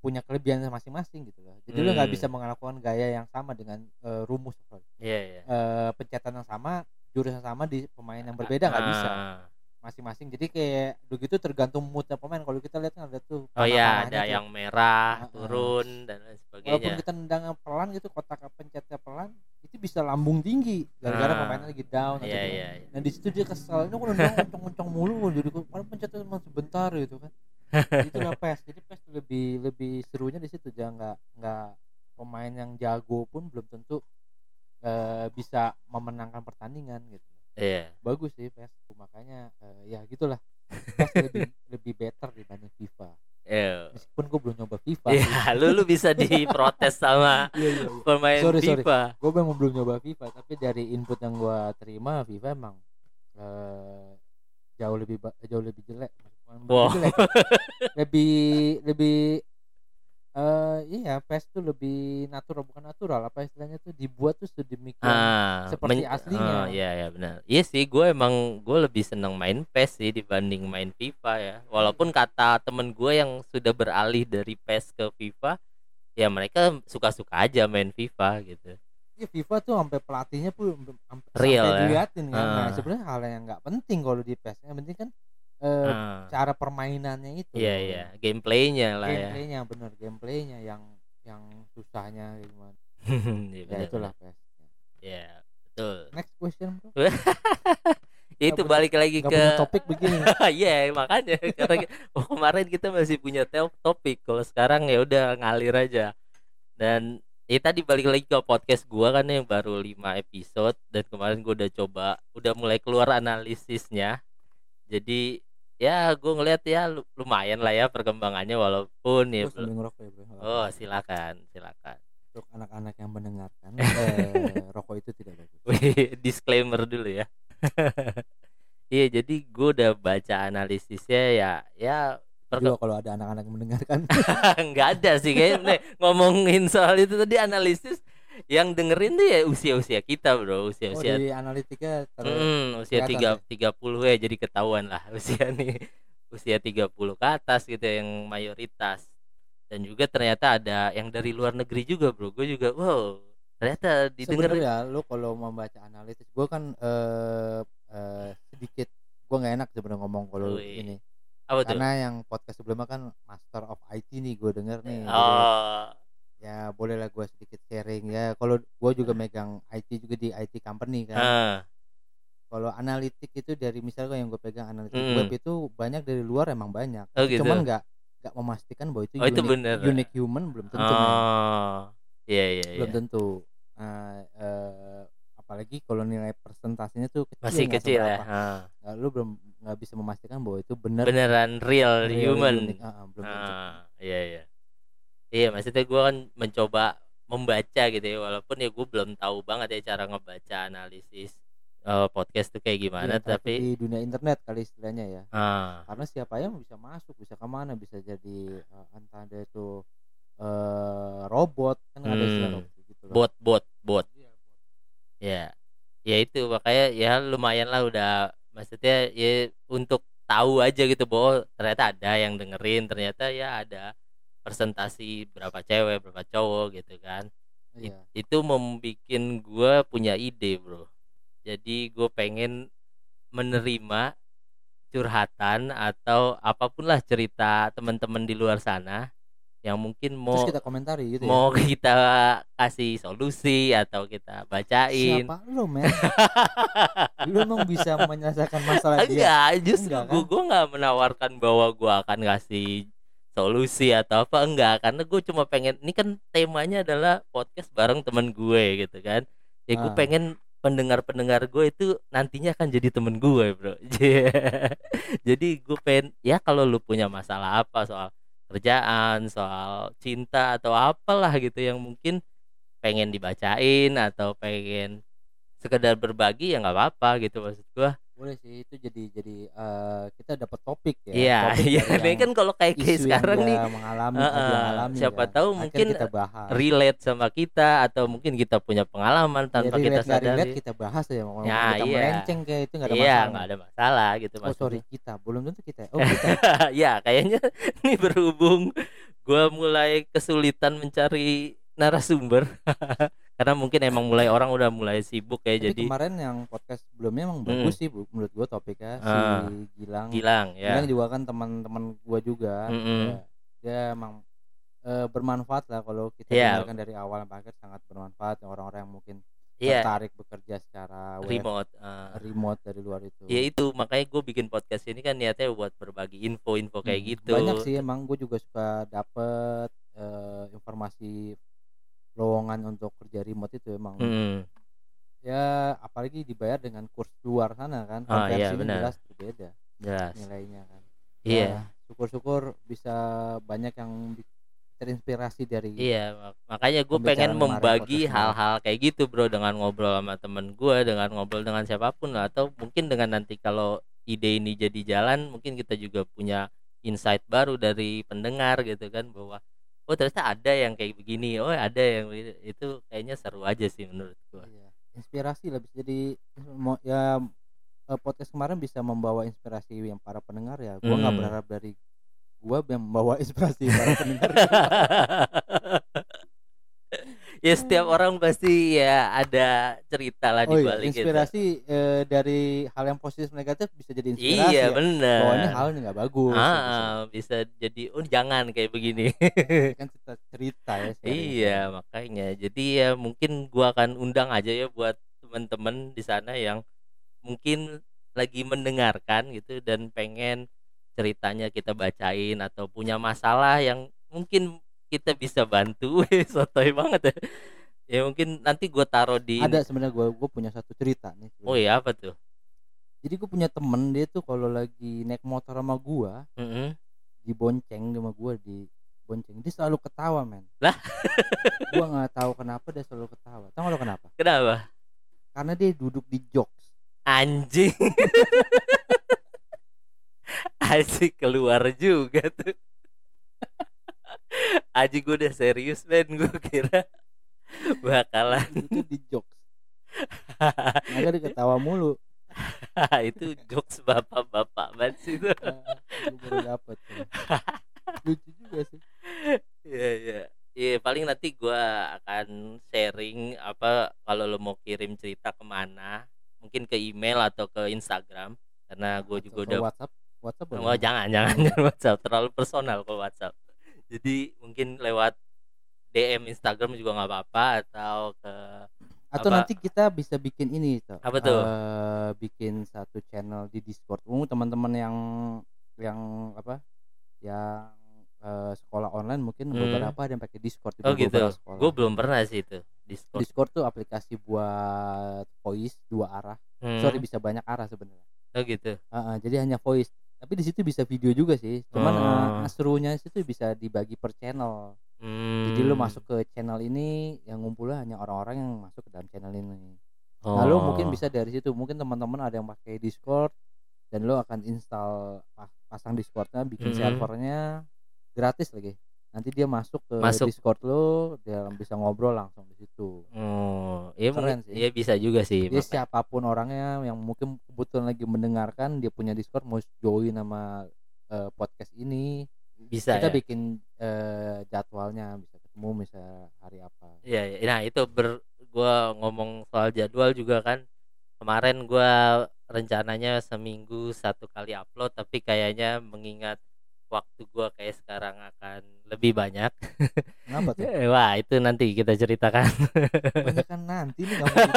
punya kelebihan masing-masing gitu loh jadi lu nggak Hmm. bisa melakukan gaya yang sama dengan eh, rumus sorry. Iya, iya. Eh, pencetan yang sama jurus yang sama di pemain yang berbeda nggak bisa Ah. masing-masing jadi kayak begitu tergantung moodnya pemain kalau kita lihat kan ada tuh Oh iya, ada tuh. yang merah, Ah, ah. turun dan lain walaupun sebagainya. kita nendangnya pelan gitu kotak pencetnya pelan itu bisa lambung tinggi gara-gara Ah. pemainnya lagi down atau Iya, gimana. iya, iya. Nah di situ dia kesel, ini aku nendang kencang-kencang mulu, jadi kok pencetnya cuma sebentar gitu kan. Itulah PES, jadi PES lebih lebih serunya di situ jangan nggak nggak pemain yang jago pun belum tentu eh, bisa memenangkan pertandingan gitu. Iya. bagus sih PES makanya eh, ya gitulah PES lebih lebih better dibanding FIFA Iya. meskipun gue belum nyoba FIFA Iya, lu lu bisa diprotes sama iya iya, iya. pemain Sorry, sorry. FIFA. gue memang belum nyoba FIFA tapi dari input yang gue terima FIFA emang eh, jauh lebih jauh lebih jelek Lebih Wow. jelek. lebih lebih eh iya PES tuh lebih natural bukan natural apa istilahnya tuh dibuat tuh sedemikian Ah, seperti ah, aslinya. iya iya benar. Iya sih, gue emang gue lebih seneng main PES sih dibanding main FIFA ya. Walaupun kata temen gue yang sudah beralih dari PES ke FIFA, ya mereka suka-suka aja main FIFA gitu. Iya, FIFA tuh sampai pelatihnya pun sampai Real sampai ya. diliatin kan. Nah, Ah. sebenarnya hal yang nggak penting kalau di PES. Yang penting kan eh, Ah, cara permainannya itu. iya iya, gameplaynya lah ya. Gameplaynya bener, gameplaynya yang yang susahnya gimana. Iya, Ya benar, itulah. PES. Iya, betul. Next question, Bro. Itu punya- balik lagi Gak ke punya topik begini. Iya makanya karena oh, kemarin kita masih punya topik kalau sekarang ya udah ngalir aja dan ya tadi balik lagi ke podcast gua kan yang baru 5 episode dan kemarin gua udah coba udah mulai keluar analisisnya jadi ya gua ngeliat ya lu- lumayan lah ya perkembangannya walaupun ya Gue belum ngerokok ya, Bro. Oh silakan silakan Untuk anak-anak yang mendengarkan, eh, rokok itu tidak bagus. Disclaimer dulu ya. Iya, jadi gue udah baca analisisnya ya, ya Juga kalau ada anak-anak mendengarkan. nggak ada sih kayaknya ngomongin soal itu tadi analisis yang dengerin tuh ya usia-usia kita bro, Oh, usia-usia, dari analitika ter Hmm, usia tiga ya? tiga puluh ya jadi ketahuan lah usia nih. Usia 30 ke atas gitu yang mayoritas. Dan juga ternyata ada yang dari luar negeri juga bro, gue juga wow ternyata didengerin. Sebenarnya lu kalau membaca analitis gue kan eh eh, sedikit gue nggak enak sebenarnya ngomong kalau Wih, ini. Apa tuh? karena yang podcast sebelumnya kan Master of IT nih gue denger nih. Oh, ya bolehlah gue sedikit sharing ya kalau gue juga megang IT juga di IT company kan ah, kalau analitik itu dari misalnya yang gue pegang analitik Mm. web itu banyak dari luar emang banyak Oh, gitu. cuman nggak nggak memastikan bahwa itu Oh, itu unique, bener. unique human belum tentu oh, iya iya iya. belum tentu Nah, eh, apalagi kalau nilai persentasenya tuh kecil Masih kecil ya. Nah, lu belum nggak bisa memastikan bahwa itu benar Beneran real, real human. unique. Ah, ah, belum tentu. Ah, iya iya. Iya, maksudnya gue kan mencoba membaca gitu ya, walaupun ya gue belum tahu banget ya cara ngebaca analisis eh, podcast tuh kayak gimana, Iya, tapi di dunia internet kali istilahnya ya ah, karena siapa yang bisa masuk bisa ke mana bisa jadi eh, entah ada itu eh, robot kan ada istilah Hmm. robot gitu loh. bot bot bot. Iya, bot. Ya. Ya itu makanya ya lumayan lah udah maksudnya ya untuk tahu aja gitu bahwa ternyata ada yang dengerin, ternyata ya ada presentasi berapa cewek, berapa cowok gitu kan. It- Iya. itu membuat gue punya ide bro jadi gue pengen menerima curhatan atau apa pun lah cerita teman-teman di luar sana yang mungkin mau terus kita komentari gitu mau kita kasih solusi atau kita ya bacain siapa lu men lu emang bisa menyelesaikan masalah dia enggak justru Enggak, kan? gue gue nggak menawarkan bahwa gue akan ngasih solusi atau apa enggak. Karena gue cuma pengen ini kan temanya adalah podcast bareng temen gue gitu kan. Ya gue Ah. pengen pendengar-pendengar gue itu nantinya akan jadi temen gue bro. Jadi gue pengen ya kalau lu punya masalah apa soal kerjaan soal cinta atau apalah gitu yang mungkin pengen dibacain atau pengen sekedar berbagi ya nggak apa-apa gitu maksud gue boleh sih itu jadi jadi eh, kita dapat topik ya Iya, iya. Ini kan kalau kayak kayak sekarang nih mengalami uh, dia alami siapa kan. tahu Akhirnya mungkin kita bahas relate sama kita atau mungkin kita punya pengalaman Ya, tanpa kita relate nggak relate sadari. kita bahas ya mau Ya, kita iya. melenceng kayak itu nggak ada Iya, masalah nggak ada masalah gitu oh sorry kita belum tentu kita oh kita ya, kayaknya nih berhubung gua mulai kesulitan mencari narasumber karena mungkin emang mulai orang udah mulai sibuk ya Tapi jadi kemarin yang podcast sebelumnya emang Hmm. bagus sih menurut gua topiknya si Gilang Gilang ya. Gilang juga kan teman-teman gua juga Mm-mm. Ya, dia emang eh, bermanfaat lah kalau kita Iya. dengarkan dari awal sampai akhir sangat bermanfaat orang-orang yang mungkin Iya, tertarik bekerja secara web, remote. ah. remote dari luar itu Ya itu makanya gue bikin podcast ini kan niatnya buat berbagi info-info kayak Hmm, gitu. banyak sih emang gue juga suka dapet eh, informasi lowongan untuk kerja remote itu emang Mm. ya apalagi dibayar dengan kurs luar sana kan Oh, iya, konversinya benar. jelas berbeda jelas nilainya kan iya Ya, syukur-syukur bisa banyak yang terinspirasi dari Iya, mak- makanya gue pengen membagi hal-hal kayak gitu, bro, dengan ngobrol sama temen gue, dengan ngobrol dengan siapa pun, lah. atau mungkin dengan nanti kalau ide ini jadi jalan, mungkin kita juga punya insight baru dari pendengar gitu kan, bahwa oh ternyata ada yang kayak begini, oh ada yang begini." itu kayaknya seru aja sih menurut gue. Iya, inspirasi lah bisa jadi ya eh, podcast kemarin bisa membawa inspirasi yang para pendengar ya gua nggak Hmm. berharap dari gua yang membawa inspirasi para pendengar ya setiap orang pasti ya ada cerita lah di oh iya balik itu. inspirasi eh, dari hal yang positif negatif bisa jadi inspirasi Iya ya. benar. bahwa ini hal ini nggak bagus gitu. Ah, bisa jadi oh jangan kayak begini. Ini kan cerita, cerita ya iya, makanya. Jadi ya mungkin gua akan undang aja ya buat teman-teman di sana yang mungkin lagi mendengarkan gitu dan pengen ceritanya kita bacain atau punya masalah yang mungkin kita bisa bantu. Sotoy banget ya. Ya mungkin nanti gua taruh di ada sebenarnya gua gua punya satu cerita nih Oh iya apa tuh? jadi gua punya temen dia tuh kalau lagi naik motor sama gua Mm-mm. dibonceng sama gua di bonceng dia selalu ketawa men Lah? gua nggak tahu kenapa dia selalu ketawa tahu lo kenapa Kenapa? karena dia duduk di jokes Anjing. Asik keluar juga tuh. Aji gue udah serius men gue kira bakalan duduknya di jokes. Maka dia ketawa mulu. Itu jokes bapak-bapak banget sih itu. Ah, baru dapet lucu juga sih. Iya iya. Iya paling nanti gua akan sharing apa kalau lo mau kirim cerita ke mana mungkin ke email atau ke Instagram karena gue juga udah WhatsApp. WhatsApp Oh, jangan, jangan, jangan WhatsApp, terlalu personal kalau WhatsApp. Jadi mungkin lewat DM Instagram juga nggak apa-apa atau ke atau apa? nanti kita bisa bikin ini tuh Apa tuh? Eh, bikin satu channel di Discord umum teman-teman yang yang apa yang eh, sekolah online mungkin Hmm. beberapa ada yang pakai Discord di oh gitu. Gue belum pernah sih itu Discord. Discord tuh aplikasi buat voice dua arah Hmm. sorry bisa banyak arah sebenarnya Oh gitu. Ah, ah, jadi hanya voice tapi di situ bisa video juga sih cuman Oh. eh, serunya situ bisa dibagi per channel Hmm. jadi lu masuk ke channel ini yang ngumpulnya hanya orang-orang yang masuk ke dalam channel ini Oh. Nah, mungkin bisa dari situ. Mungkin teman-teman ada yang pakai Discord dan lo akan install pa- pasang Discordnya, bikin Mhm. servernya gratis lagi. Nanti dia masuk ke Masuk. Discord lo, dia bisa ngobrol langsung di situ. Oh, iya Keren sih. iya bisa juga sih. Jadi siapa pun orangnya yang mungkin kebetulan lagi mendengarkan, dia punya Discord mau join sama eh, podcast ini, bisa kita ya. bikin eh, jadwalnya bisa ketemu bisa hari apa. Iya, iya. nah itu ber gua ngomong soal jadwal juga kan kemarin gua rencananya seminggu satu kali upload tapi kayaknya mengingat waktu gua kayak sekarang akan lebih banyak Kenapa tuh? wah itu nanti kita ceritakan Banyak kan nanti nih dibahas.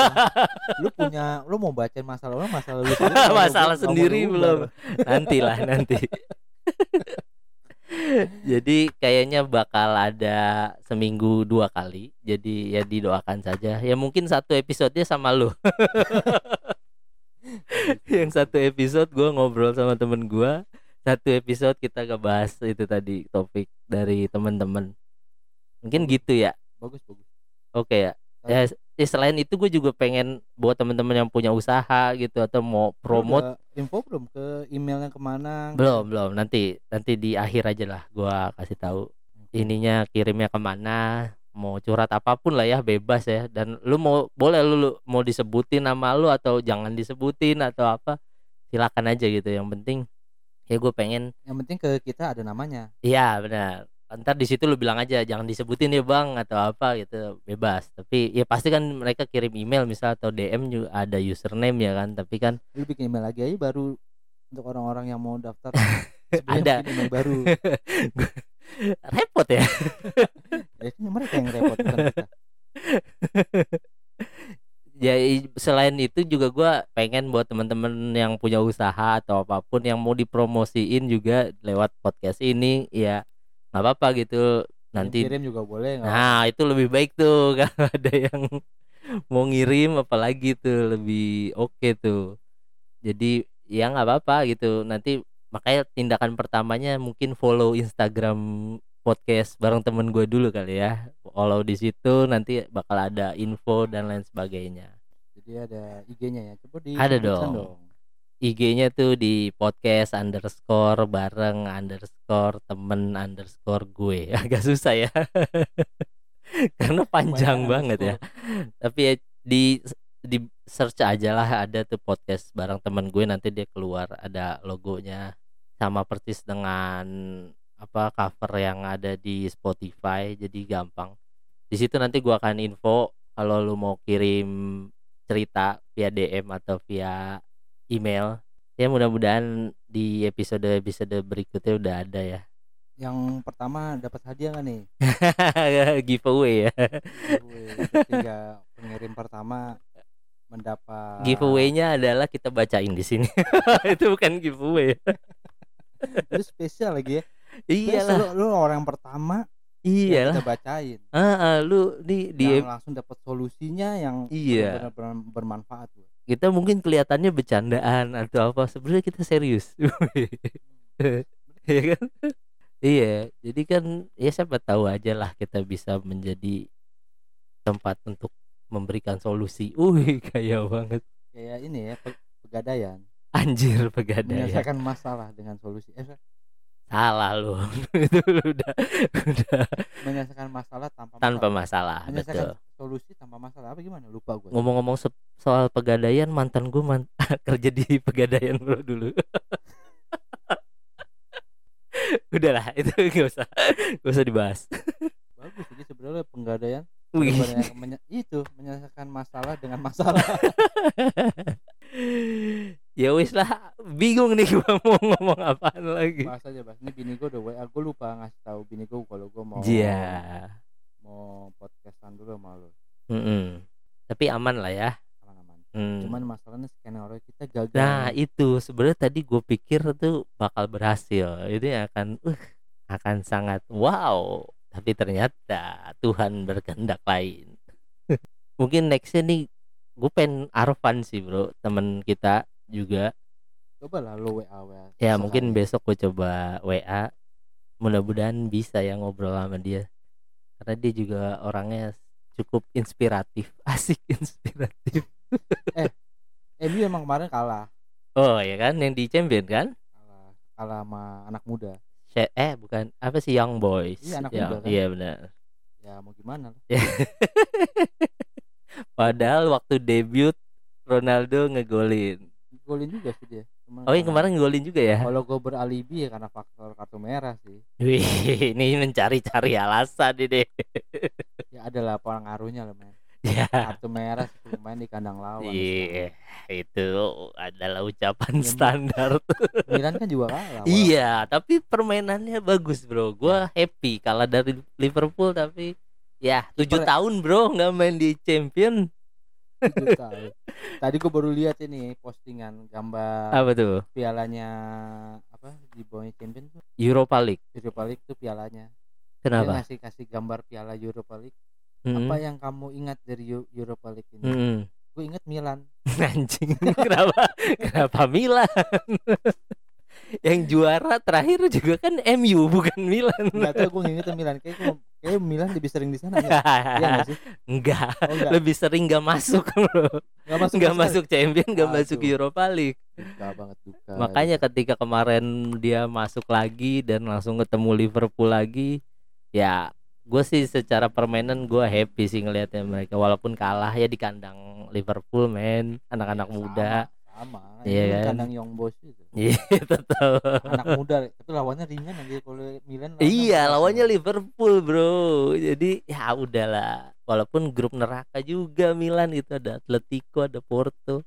lu punya lu mau bacain masalah lu masalah lu sendiri, Masalah mau sendiri diumbar. belum. nantilah nanti jadi kayaknya bakal ada seminggu dua kali jadi ya didoakan saja ya mungkin satu episodenya sama lu yang satu episode gua ngobrol sama temen gua satu episode kita ngebahas itu tadi topik dari teman-teman. Mungkin gitu ya. Bagus bagus. Oke ya. Ya ya selain itu gue juga pengen buat teman-teman yang punya usaha gitu atau mau promote. udah info belum? Ke emailnya ke mana belum belum. Nanti nanti di akhir aja lah gua kasih tahu ininya kirimnya ke mana mau curhat apa pun lah ya bebas ya. Dan lu mau boleh lu, lu mau disebutin nama lu atau jangan disebutin atau apa silakan aja gitu. Yang penting ya gue pengen yang penting ke kita ada namanya. Iya benar. Ntar di situ lu bilang aja jangan disebutin ya bang atau apa gitu. Bebas. Tapi ya pasti kan mereka kirim email misal atau DM juga ada username ya kan. Tapi kan lu bikin email lagi aja baru untuk orang-orang yang mau daftar. Ada. email baru. Repot ya? Ya kan mereka yang repot bukan kita ya selain itu juga gua pengen buat teman-teman yang punya usaha atau apa pun yang mau dipromosiin juga lewat podcast ini ya nggak apa-apa gitu. Nanti kirim juga boleh nggak nah itu lebih baik tuh kalau ada yang mau ngirim apalagi tuh lebih oke tuh. Jadi ya nggak apa-apa gitu. Nanti makanya tindakan pertamanya mungkin follow Instagram podcast bareng temen gue dulu kali ya. Follow di situ nanti bakal ada info dan lain sebagainya. Jadi ada IG-nya ya. Coba di Ada sebutkan dong. IG-nya tuh di podcast underscore bareng underscore temen underscore gue. Agak susah ya. Karena panjang Kebanyakan banget ya. tapi ya di di search aja lah ada tuh podcast bareng temen gue. Nanti dia keluar ada logonya. Sama persis dengan apa cover yang ada di Spotify jadi gampang di situ nanti gua akan info kalau lu mau kirim cerita via DM atau via email ya mudah-mudahan di episode episode berikutnya udah ada ya Yang pertama dapat hadiah nggak nih? giveaway ya Giveaway. Ketiga pengirim pertama mendapat giveaway-nya adalah kita bacain di sini itu bukan giveaway itu spesial lagi ya. Iyalah Lu, lu orang pertama iyalah kita bacain. ah ah, lu di di yang langsung dapat solusinya yang Iya. benar-benar bermanfaat loh. kita mungkin kelihatannya bercandaan atau apa sebenarnya kita serius Iya kan iya jadi kan ya siapa tahu aja lah kita bisa menjadi tempat untuk memberikan solusi wih kaya banget Kayak ini ya pe- pegadaian anjir pegadaian menyelesaikan masalah dengan solusi. Eh, salah lu itu udah udah menyelesaikan masalah tanpa tanpa masalah. masalah betul solusi tanpa masalah apa gimana? Lupa gue. ngomong-ngomong se- soal pegadaian mantan gue man kerja di pegadaian bro dulu udahlah itu gak usah gak usah dibahas Bagus jadi sebenarnya penggadaian itu menyelesaikan masalah dengan masalah. Ya wis lah bingung nih gua mau ngomong apaan lagi Bahas aja, Bas. Ini bini gue udah WA, gue lupa ngasih tahu bini gue kalau gue mau Iya. mau podcastan dulu sama lu. Mm-mm. tapi aman lah ya Aman-aman. Hmm. Cuman masalahnya skenario kita gagal. nah itu sebenarnya tadi gue pikir tuh bakal berhasil ini akan uh, akan sangat wow tapi ternyata Tuhan berkehendak lain mungkin nextnya nih gue pengen Arfan sih bro temen kita juga. Coba lah lu WA WA. ya mungkin besok gue coba WA mudah-mudahan bisa ya ngobrol sama dia. Karena dia juga orangnya cukup inspiratif. Asik inspiratif. MU emang kemarin kalah. oh ya kan? Yang di champion kan? Kalah. Kalah sama anak muda. Eh bukan. Apa sih? Young Boys. Iya, anak Ya, muda kan. iya benar. Ya mau gimana lah. padahal waktu debut Ronaldo ngegolin Golin juga sih dia. Cuman oh karena- kemarin ngegolin juga ya Kalau gue beralibi ya karena faktor kartu merah sih. Wih, ini mencari-cari alasan ini Ya adalah pengaruhnya lah men. ya Kartu merah sih pemain di kandang lawan. Iya, itu adalah ucapan Iya, standar. Milan kan juga kalah. iya, tapi permainannya bagus, bro. Gua happy kalah dari Liverpool, tapi ya tujuh Kiper- tahun, bro, nggak main di Champion. Tadi gue baru lihat ini postingan gambar Apa tuh? pialanya apa di bawahnya champion tuh Europa League. Europa League tuh pialanya. Dia Kenapa? ngasih kasih gambar piala Europa League. Mm-mm. Apa yang kamu ingat dari Eu- Europa League ini? Mm-mm. Gue ingat Milan. Anjing, kenapa? kenapa Milan? Yang juara terakhir juga kan MU bukan Milan. Enggak tahu gue inget Milan. Kayak gua- kayak Milan lebih sering di sana ya. Iya nggak sih? Enggak, Oh, enggak. lebih sering gak masuk, bro. Enggak masuk. nggak sama masuk Champion, nggak Aduh. masuk Europa League. Duka banget duka. Makanya ketika kemarin dia masuk lagi dan langsung ketemu Liverpool lagi, ya gue sih secara permainan gue happy sih ngelihatnya mereka walaupun kalah ya di kandang Liverpool men anak-anak Sama, muda Sama. Iya Ini kan? Kandang Young Boys itu. iya tetap Anak muda, tapi lawannya ringan aja kalau Milan. iya lawannya Liverpool bro jadi ya udahlah walaupun grup neraka juga Milan itu ada Atletico ada Porto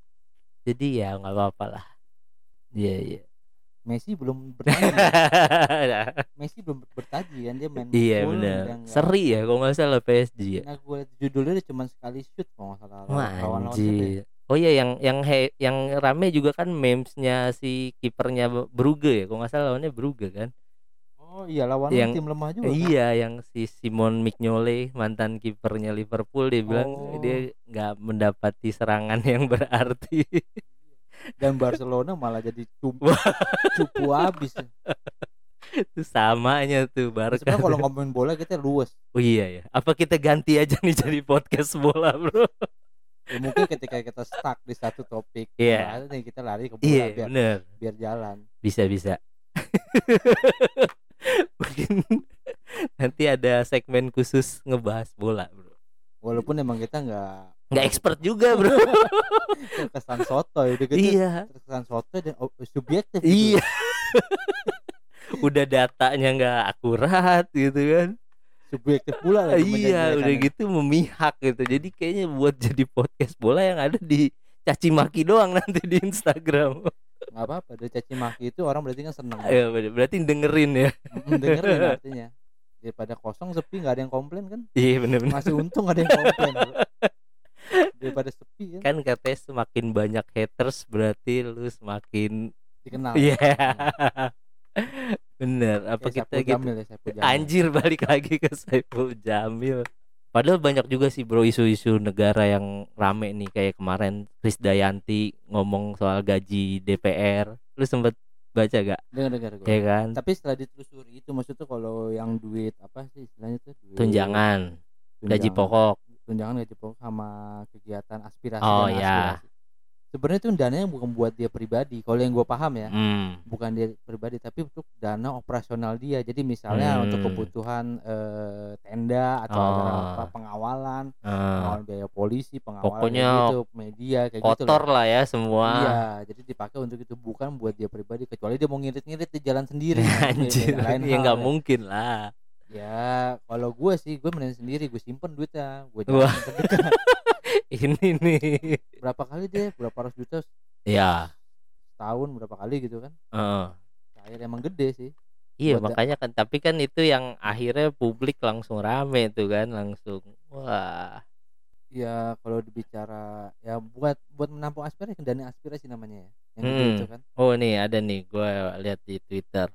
jadi ya nggak apa-apa lah iya iya Messi belum bertaji. Messi belum bertaji kan dia main iya benar seri ya kalau nggak salah PSG ya Nah, gue judulnya cuma sekali shoot kalau nggak salah. Ya? anjir. Oh iya yang yang he, yang rame juga kan memesnya si kipernya Brugge ya. Kalau nggak salah lawannya Brugge kan. Oh iya lawan Yang- tim lemah juga. kan? Iya, yang si Simon Mignolet mantan kipernya Liverpool dia bilang Oh. dia nggak mendapati serangan yang berarti. Dan Barcelona malah jadi cupu, cupu habis. itu samanya tuh Barca. Sebenarnya kalau ngomongin bola kita luas. Oh iya ya. Apa kita ganti aja nih jadi podcast bola, Bro? Ya, mungkin ketika kita stuck di satu topik, Iya. nah, nih kita lari ke bola Iya, biar bener. biar jalan. Bisa bisa. Mungkin nanti ada segmen khusus ngebahas bola, Bro. Walaupun emang kita nggak Nggak expert juga, Bro. kesan soto udah gitu iya. kesan soto dan subjektif gitu. Iya. Udah datanya nggak akurat gitu kan. Subjektif pula lagi iya, udah menyanyikannya. gitu memihak gitu. Jadi kayaknya buat jadi podcast bola yang ada di caci maki doang nanti di Instagram. nggak apa-apa caci maki itu orang berarti kan seneng Ya, ber- berarti dengerin ya. Mm, dengerin artinya daripada kosong sepi nggak ada yang komplain kan Iya bener-bener. masih untung ada yang komplain daripada sepi kan Kan katanya semakin banyak haters berarti lu semakin dikenal Iya. Bener. Apa Kayak kita Saiful gitu? Jamil ya, Saiful Jamil. Anjir balik lagi ke Saiful Jamil. Padahal banyak juga sih bro isu-isu negara yang rame nih kayak kemarin Kris Dayanti ngomong soal gaji DPR. Lu sempet baca gak? dengar dengar gue Ya kan? tapi setelah ditelusuri itu maksudnya kalau yang duit apa sih istilahnya tuh duit Tunjangan, gaji tunjangan- pokok. tunjangan gaji pokok sama kegiatan aspirasi Oh, ya. aspirasi sebenarnya itu dananya bukan buat dia pribadi kalau yang gue paham ya Hmm. bukan dia pribadi tapi untuk dana operasional dia jadi misalnya untuk Hmm. kebutuhan eh, tenda atau Oh. apa pengawalan pengawalan biaya polisi pengawalan Pokoknya gitu media kayak gitu kotor loh. lah ya semua. iya jadi dipakai untuk itu bukan buat dia pribadi kecuali dia mau ngirit-ngirit di jalan sendiri Anjir, ya nggak ya. mungkin lah. Ya kalau gue sih gue mending sendiri gue simpen duitnya gue jangan Ini nih. berapa kali dia? Berapa ratus juta? Ya. setahun berapa kali gitu kan? Heeh. cair emang gede sih. Iya Buat da- makanya kan tapi kan itu yang akhirnya publik langsung rame tuh kan langsung wah. Ya kalau dibicara ya buat buat menampung aspirasi dana aspirasi namanya ya yang Hmm. itu kan. Oh nih ada nih gue lihat di Twitter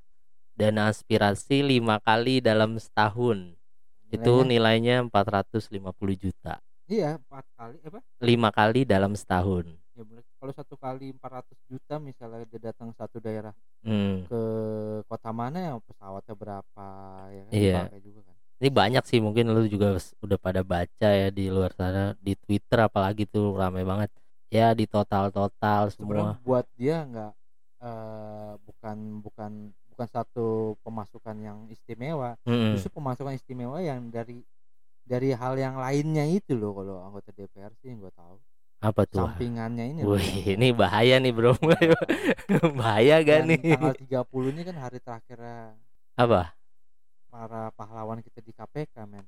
dana aspirasi lima kali dalam setahun. Itu Nilainya- nilainya 450 juta. Iya empat kali apa? Lima kali dalam setahun. Ya bener. kalau satu kali 400 juta misalnya dia datang satu daerah hmm. ke kota mana ya pesawatnya berapa ya kan? Iya. juga kan. Ini banyak sih mungkin lu juga udah pada baca ya di luar sana di Twitter apalagi tuh rame banget. Ya di total total semua. buat dia nggak eh, bukan bukan bukan satu pemasukan yang istimewa Mm-mm. justru pemasukan istimewa yang dari dari hal yang lainnya itu loh kalau anggota DPR sih yang gue tahu. Apa tuh? Sampingannya ini loh. Wih, ini bahaya nih bro. Bahaya gak Dan nih? tanggal 30 ini kan hari terakhir apa? para pahlawan kita di KPK men.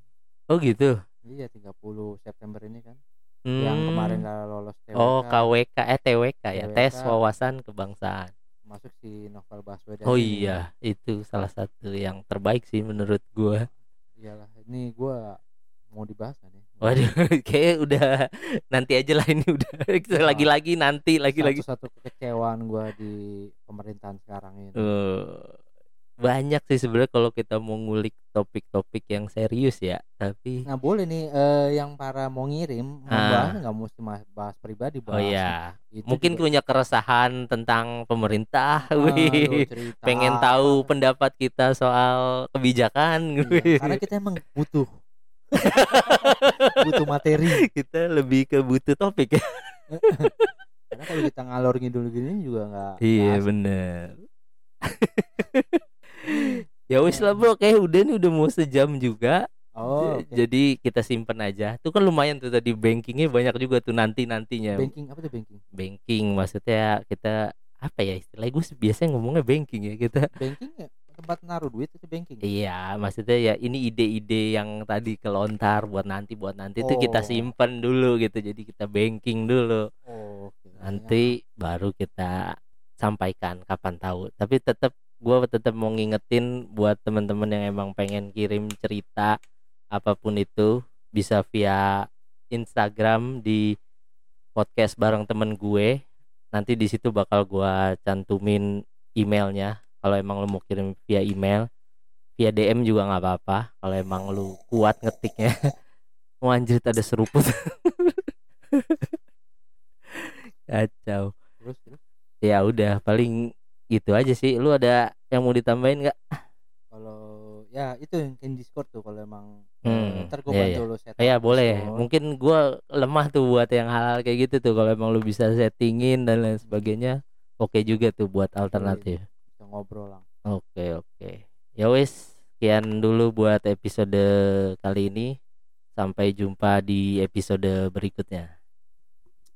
Oh gitu? Iya 30 September ini kan. Hmm. yang kemarin lolos TWK oh KWK eh TWK ya TWK. tes wawasan kebangsaan masuk si Novel Baswedan oh ini. iya itu salah satu yang terbaik sih menurut gua. Iyalah ini gue mau dibahas kan ya waduh kayak udah nanti aja lah ini udah. Wah. lagi-lagi nanti lagi-lagi. Satu kekecewaan gue di pemerintahan sekarang ini. Eh, banyak sih sebenarnya kalau kita mau ngulik topik-topik yang serius ya tapi nah boleh nih eh, yang para mau ngirim Ah. nggak mesti bahas pribadi oh bahas. Ya itu mungkin juga. punya keresahan tentang pemerintah Ah, cerita pengen tahu pendapat kita soal kebijakan Iya, karena kita emang butuh. Butuh materi. Kita lebih ke butuh topik. Ya karena kalau kita ngalor ngidul gini juga nggak iya bener ya wis lah bro. Kayak udah nih udah mau sejam juga. Oh oke. jadi kita simpen aja. Tuh kan lumayan tuh tadi bankingnya banyak juga tuh nanti nantinya banking apa tuh banking? Banking maksudnya kita apa ya istilah gue biasanya ngomongnya banking ya kita. Banking ya? Tempat naruh duit itu banking. Iya maksudnya ya ini ide-ide yang tadi kelontar buat nanti buat nanti tuh kita Oh. simpen dulu gitu. Jadi kita banking dulu. Oh, nanti baru kita sampaikan kapan tahu. Tapi tetap gue tetap mau ngingetin buat teman-teman yang emang pengen kirim cerita apa pun itu bisa via Instagram di podcast bareng temen gue. Nanti di situ bakal gue cantumin emailnya. Kalau emang lo mau kirim via email via DM juga nggak apa-apa. Kalau emang lu kuat ngetiknya oh anjir ada seruput. Kacau. Terus terus? Ya udah paling gitu aja sih lu ada yang mau ditambahin nggak kalau ya itu yang Discord tuh kalau emang Hmm, eh, ntar gue iya, bantu iya. lo set ya boleh Discord. mungkin gua lemah tuh buat yang hal-hal kayak gitu tuh kalau emang lu bisa settingin dan lain sebagainya oke juga tuh buat alternatif bisa ngobrol lang Oke oke. Ya wes, sekian dulu buat episode kali ini. Sampai jumpa di episode berikutnya.